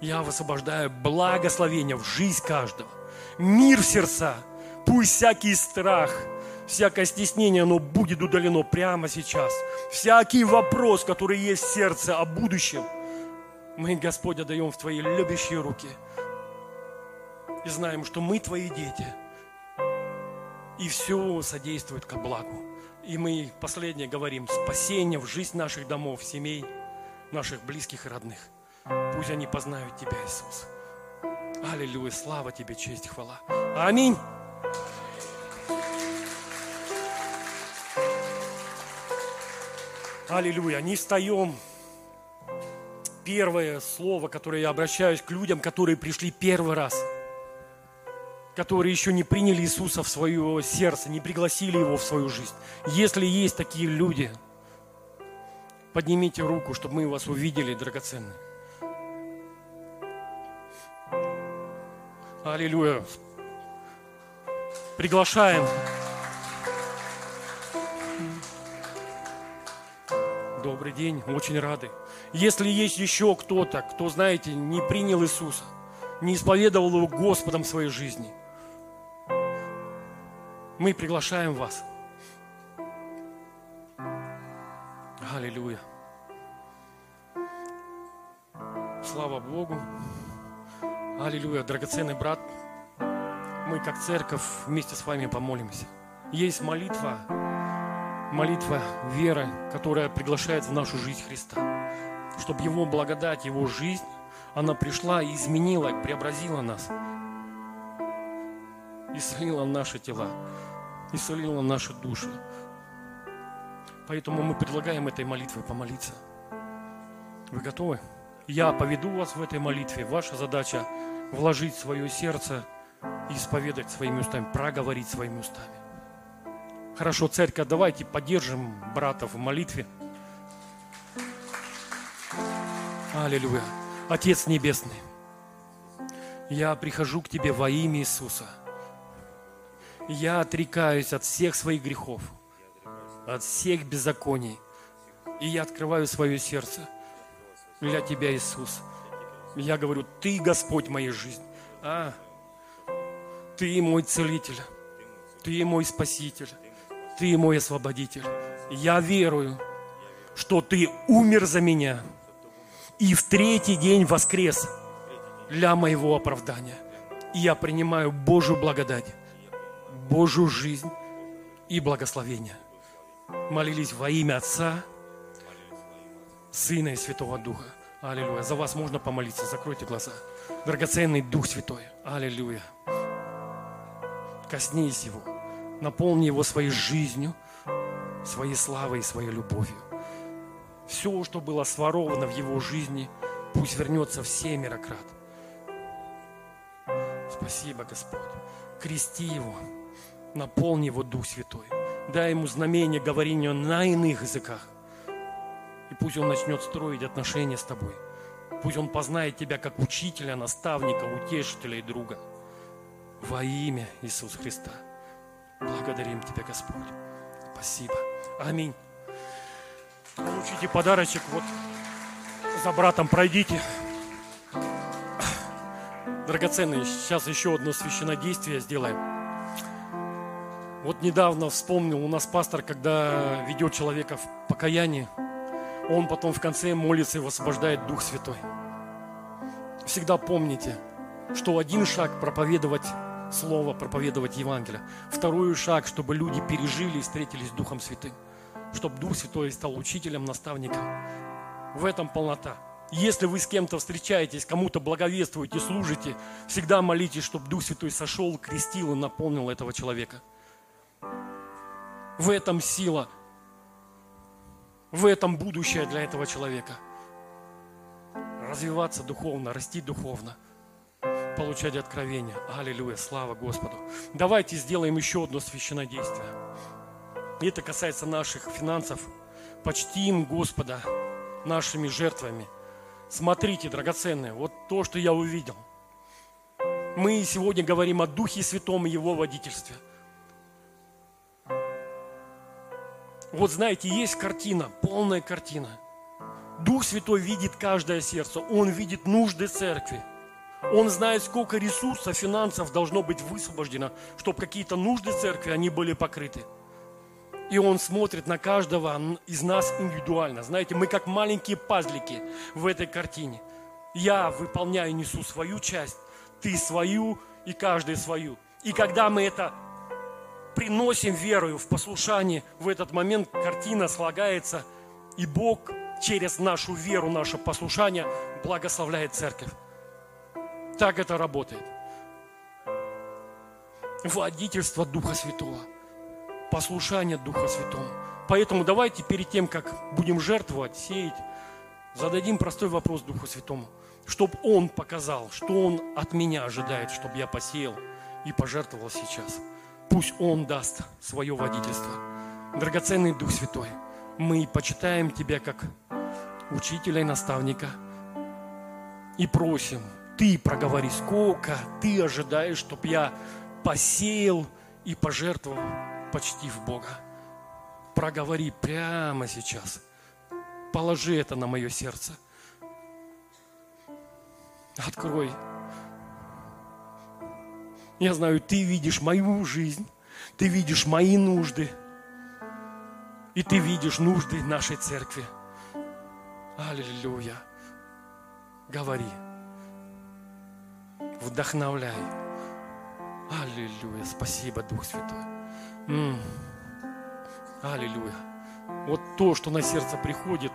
Я высвобождаю благословение в жизнь каждого. Мир в сердца. Пусть всякий страх, всякое стеснение, оно будет удалено прямо сейчас. Всякий вопрос, который есть в сердце о будущем – мы, Господь, отдаем в Твои любящие руки. И знаем, что мы Твои дети. И все содействует ко благу. И мы последнее говорим, спасение в жизнь наших домов, семей, наших близких и родных. Пусть они познают Тебя, Иисус. Аллилуйя, слава Тебе, честь, хвала. Аминь. Аллилуйя. Не встаем первое слово, которое я обращаюсь к людям, которые пришли первый раз, которые еще не приняли Иисуса в свое сердце, не пригласили Его в свою жизнь. Если есть такие люди, поднимите руку, чтобы мы вас увидели, драгоценные. Аллилуйя. Приглашаем. Добрый день, очень рады. Если есть еще кто-то, кто, знаете, не принял Иисуса, не исповедовал Его Господом в своей жизни, мы приглашаем вас. Аллилуйя. Слава Богу. Аллилуйя, драгоценный брат. Мы как церковь вместе с вами помолимся. Есть молитва, молитва веры, которая приглашает в нашу жизнь Христа чтобы Его благодать, Его жизнь, она пришла и изменила, преобразила нас. Исцелила наши тела, исцелила наши души. Поэтому мы предлагаем этой молитвой помолиться. Вы готовы? Я поведу вас в этой молитве. Ваша задача вложить свое сердце и исповедать своими устами, проговорить своими устами. Хорошо, церковь, давайте поддержим братов в молитве. Аллилуйя. Отец Небесный, я прихожу к Тебе во имя Иисуса. Я отрекаюсь от всех своих грехов, от всех беззаконий. И я открываю свое сердце для Тебя, Иисус. Я говорю, Ты Господь моей жизни. А, Ты мой целитель, Ты мой спаситель, Ты мой освободитель. Я верую, что Ты умер за меня – и в третий день воскрес для моего оправдания. И я принимаю Божью благодать, Божью жизнь и благословение. Молились во имя Отца, Сына и Святого Духа. Аллилуйя. За вас можно помолиться, закройте глаза. Драгоценный Дух Святой. Аллилуйя. Коснись Его. Наполни Его своей жизнью, своей славой и своей любовью. Все, что было своровано в Его жизни, пусть вернется в семеро крат. Спасибо, Господь. Крести Его, наполни Его Дух Святой. Дай Ему знамение говорения на иных языках. И пусть Он начнет строить отношения с тобой. Пусть Он познает тебя как учителя, наставника, утешителя и друга. Во имя Иисуса Христа. Благодарим Тебя, Господь. Спасибо. Аминь. Получите подарочек. Вот за братом пройдите. Драгоценные, сейчас еще одно священнодействие сделаем. Вот недавно вспомнил, у нас пастор, когда ведет человека в покаяние, он потом в конце молится и высвобождает Дух Святой. Всегда помните, что один шаг проповедовать Слово, проповедовать Евангелие. Второй шаг, чтобы люди пережили и встретились с Духом Святым. Чтобы Дух Святой стал учителем, наставником. В этом полнота. Если вы с кем-то встречаетесь, кому-то благовествуете, служите, всегда молитесь, чтобы Дух Святой сошел, крестил и наполнил этого человека. В этом сила в этом будущее для этого человека. Развиваться духовно, расти духовно, получать откровения. Аллилуйя, слава Господу. Давайте сделаем еще одно священное действие. И это касается наших финансов. Почтим Господа нашими жертвами. Смотрите, драгоценные, вот то, что я увидел. Мы сегодня говорим о Духе Святом и Его водительстве – Вот знаете, есть картина, полная картина. Дух Святой видит каждое сердце, Он видит нужды церкви. Он знает, сколько ресурсов, финансов должно быть высвобождено, чтобы какие-то нужды церкви, они были покрыты. И Он смотрит на каждого из нас индивидуально. Знаете, мы как маленькие пазлики в этой картине. Я выполняю, несу свою часть, ты свою и каждый свою. И когда мы это приносим верою в послушание, в этот момент картина слагается, и Бог через нашу веру, наше послушание благословляет церковь. Так это работает. Водительство Духа Святого, послушание Духа Святого. Поэтому давайте перед тем, как будем жертвовать, сеять, зададим простой вопрос Духу Святому, чтобы Он показал, что Он от меня ожидает, чтобы я посеял и пожертвовал сейчас. Пусть Он даст свое водительство. Драгоценный Дух Святой, мы почитаем Тебя как учителя и наставника и просим, Ты проговори, сколько Ты ожидаешь, чтобы я посеял и пожертвовал, почти в Бога. Проговори прямо сейчас. Положи это на мое сердце. Открой я знаю, ты видишь мою жизнь, ты видишь мои нужды, и ты видишь нужды нашей церкви. Аллилуйя. Говори. Вдохновляй. Аллилуйя. Спасибо, Дух Святой. М-м. Аллилуйя. Вот то, что на сердце приходит,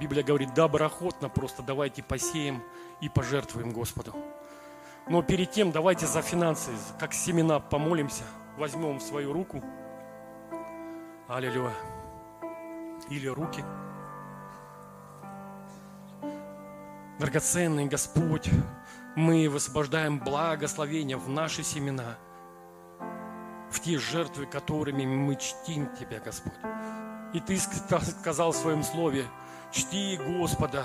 Библия говорит, доброохотно, просто давайте посеем и пожертвуем Господу. Но перед тем давайте за финансы, как семена, помолимся. Возьмем свою руку. Аллилуйя. Или руки. Драгоценный Господь, мы высвобождаем благословение в наши семена, в те жертвы, которыми мы чтим Тебя, Господь. И Ты сказал в Своем Слове, чти Господа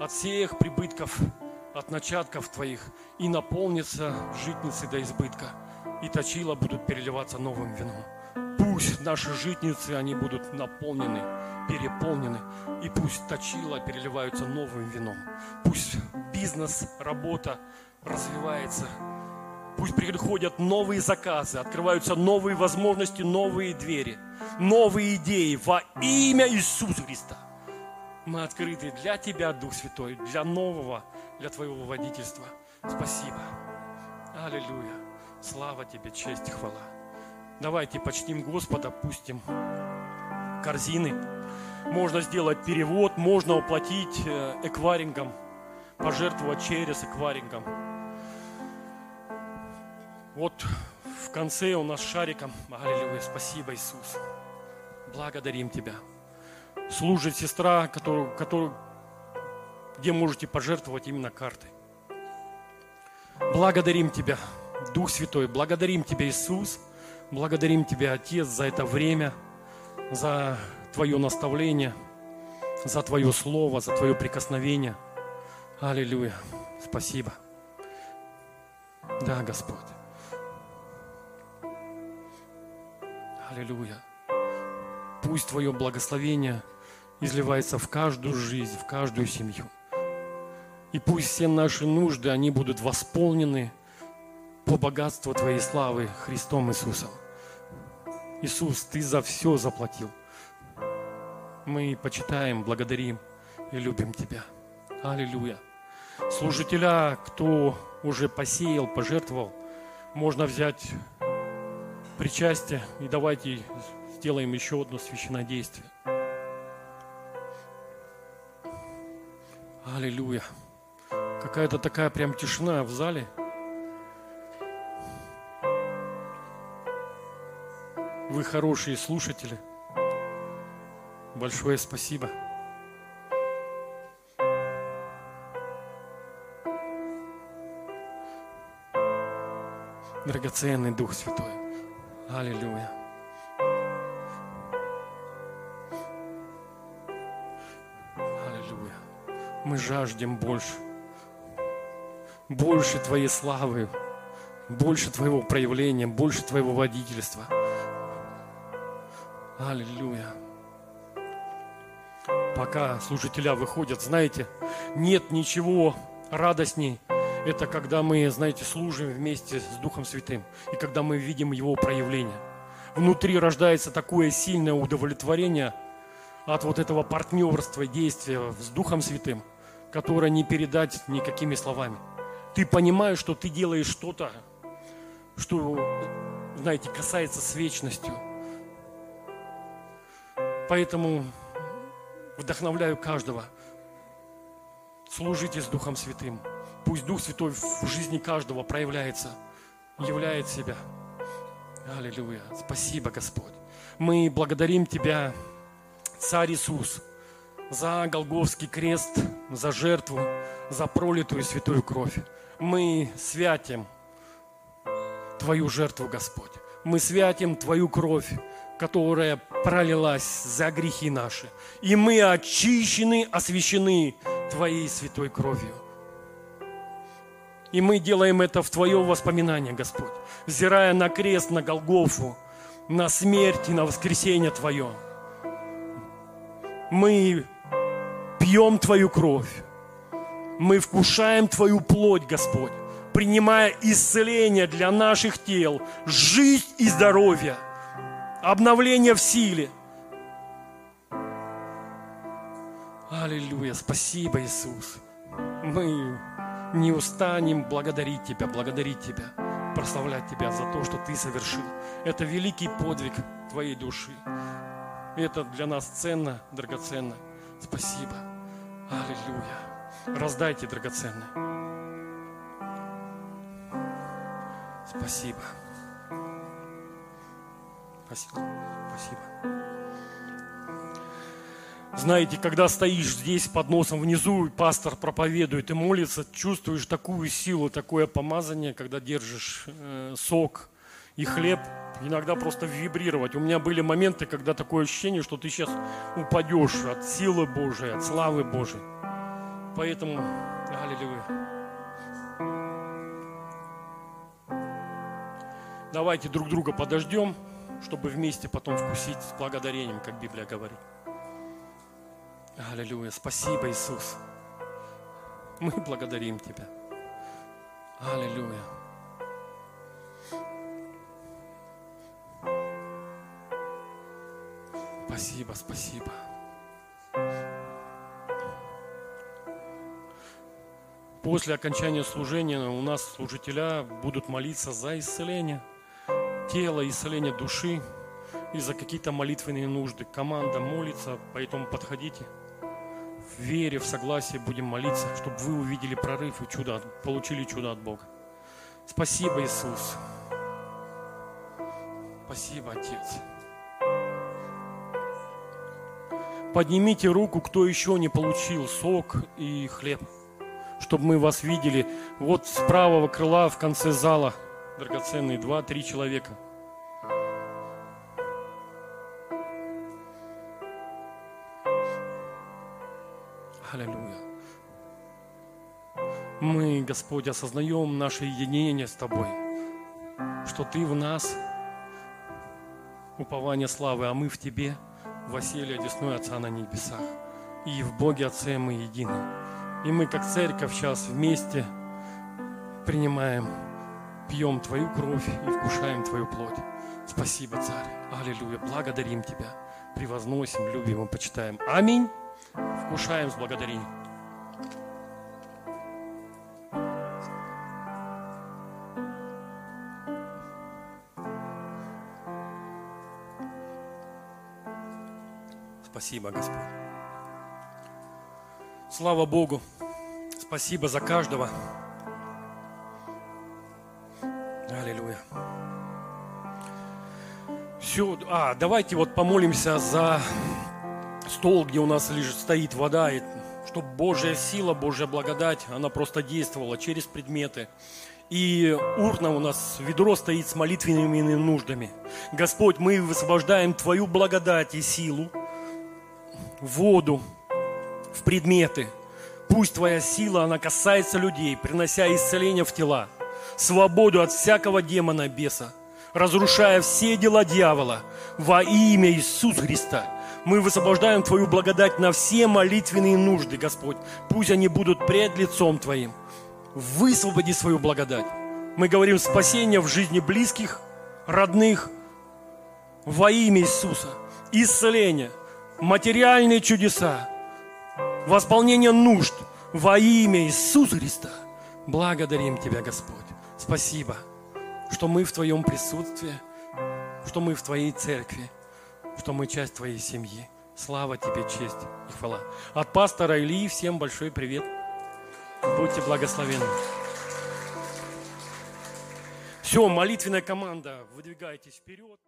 от всех прибытков от начатков твоих, и наполнится житницы до избытка, и точила будут переливаться новым вином. Пусть наши житницы, они будут наполнены, переполнены, и пусть точила переливаются новым вином. Пусть бизнес, работа развивается, Пусть приходят новые заказы, открываются новые возможности, новые двери, новые идеи во имя Иисуса Христа. Мы открыты для Тебя, Дух Святой, для нового для Твоего водительства. Спасибо. Аллилуйя. Слава Тебе, честь и хвала. Давайте почтим Господа, пустим корзины. Можно сделать перевод, можно уплатить э, экварингом, пожертвовать через экварингом. Вот в конце у нас шариком. Аллилуйя, спасибо, Иисус. Благодарим Тебя. Служит сестра, которую, которую, где можете пожертвовать именно картой. Благодарим Тебя, Дух Святой, благодарим Тебя, Иисус, благодарим Тебя, Отец, за это время, за Твое наставление, за Твое Слово, за Твое прикосновение. Аллилуйя. Спасибо. Да, Господь. Аллилуйя. Пусть Твое благословение изливается в каждую жизнь, в каждую семью. И пусть все наши нужды, они будут восполнены по богатству Твоей славы Христом Иисусом. Иисус, Ты за все заплатил. Мы почитаем, благодарим и любим Тебя. Аллилуйя. Служителя, кто уже посеял, пожертвовал, можно взять причастие и давайте сделаем еще одно священное действие. Аллилуйя. Какая-то такая прям тишина в зале. Вы хорошие слушатели. Большое спасибо. Драгоценный Дух Святой. Аллилуйя. Аллилуйя. Мы жаждем больше больше Твоей славы, больше Твоего проявления, больше Твоего водительства. Аллилуйя. Пока служителя выходят, знаете, нет ничего радостней, это когда мы, знаете, служим вместе с Духом Святым, и когда мы видим Его проявление. Внутри рождается такое сильное удовлетворение от вот этого партнерства, действия с Духом Святым, которое не передать никакими словами ты понимаешь, что ты делаешь что-то, что, знаете, касается с вечностью. Поэтому вдохновляю каждого. Служите с Духом Святым. Пусть Дух Святой в жизни каждого проявляется, являет себя. Аллилуйя. Спасибо, Господь. Мы благодарим Тебя, Царь Иисус, за Голговский крест, за жертву, за пролитую святую кровь мы святим Твою жертву, Господь. Мы святим Твою кровь, которая пролилась за грехи наши. И мы очищены, освящены Твоей святой кровью. И мы делаем это в Твое воспоминание, Господь, взирая на крест, на Голгофу, на смерть и на воскресение Твое. Мы пьем Твою кровь, мы вкушаем Твою плоть, Господь, принимая исцеление для наших тел, жизнь и здоровье, обновление в силе. Аллилуйя, спасибо, Иисус. Мы не устанем благодарить Тебя, благодарить Тебя, прославлять Тебя за то, что Ты совершил. Это великий подвиг Твоей души. Это для нас ценно, драгоценно. Спасибо. Аллилуйя. Раздайте драгоценное. Спасибо. Спасибо. Спасибо. Знаете, когда стоишь здесь под носом внизу, и пастор проповедует и молится, чувствуешь такую силу, такое помазание, когда держишь э, сок и хлеб, иногда просто вибрировать. У меня были моменты, когда такое ощущение, что ты сейчас упадешь от силы Божией, от славы Божией. Поэтому, аллилуйя. Давайте друг друга подождем, чтобы вместе потом вкусить с благодарением, как Библия говорит. Аллилуйя. Спасибо, Иисус. Мы благодарим Тебя. Аллилуйя. Спасибо, спасибо. После окончания служения у нас служителя будут молиться за исцеление тела, исцеление души. и за какие-то молитвенные нужды. Команда молится, поэтому подходите. В вере, в согласии будем молиться, чтобы вы увидели прорыв и чудо, получили чудо от Бога. Спасибо, Иисус. Спасибо, Отец. Поднимите руку, кто еще не получил сок и хлеб, чтобы мы вас видели. Вот с правого крыла в конце зала драгоценные два-три человека. Мы, Господь, осознаем наше единение с Тобой, что Ты в нас, упование славы, а мы в Тебе – Василия одесной Отца на небесах. И в Боге Отце мы едины. И мы, как церковь, сейчас вместе принимаем, пьем Твою кровь и вкушаем Твою плоть. Спасибо, Царь. Аллилуйя. Благодарим Тебя. Превозносим, любим и почитаем. Аминь. Вкушаем с благодарением. Спасибо, Господь. Слава Богу. Спасибо за каждого. Аллилуйя. Все, а, давайте вот помолимся за стол, где у нас лежит, стоит вода, и чтобы Божья сила, Божья благодать, она просто действовала через предметы. И урна у нас, ведро стоит с молитвенными нуждами. Господь, мы высвобождаем Твою благодать и силу, воду, в предметы. Пусть Твоя сила, она касается людей, принося исцеление в тела, свободу от всякого демона беса, разрушая все дела дьявола во имя Иисуса Христа. Мы высвобождаем Твою благодать на все молитвенные нужды, Господь. Пусть они будут пред лицом Твоим. Высвободи свою благодать. Мы говорим спасение в жизни близких, родных, во имя Иисуса. Исцеление – материальные чудеса, восполнение нужд во имя Иисуса Христа. Благодарим Тебя, Господь. Спасибо, что мы в Твоем присутствии, что мы в Твоей церкви, что мы часть Твоей семьи. Слава Тебе, честь и хвала. От пастора Ильи всем большой привет. Будьте благословенны. Все, молитвенная команда, выдвигайтесь вперед.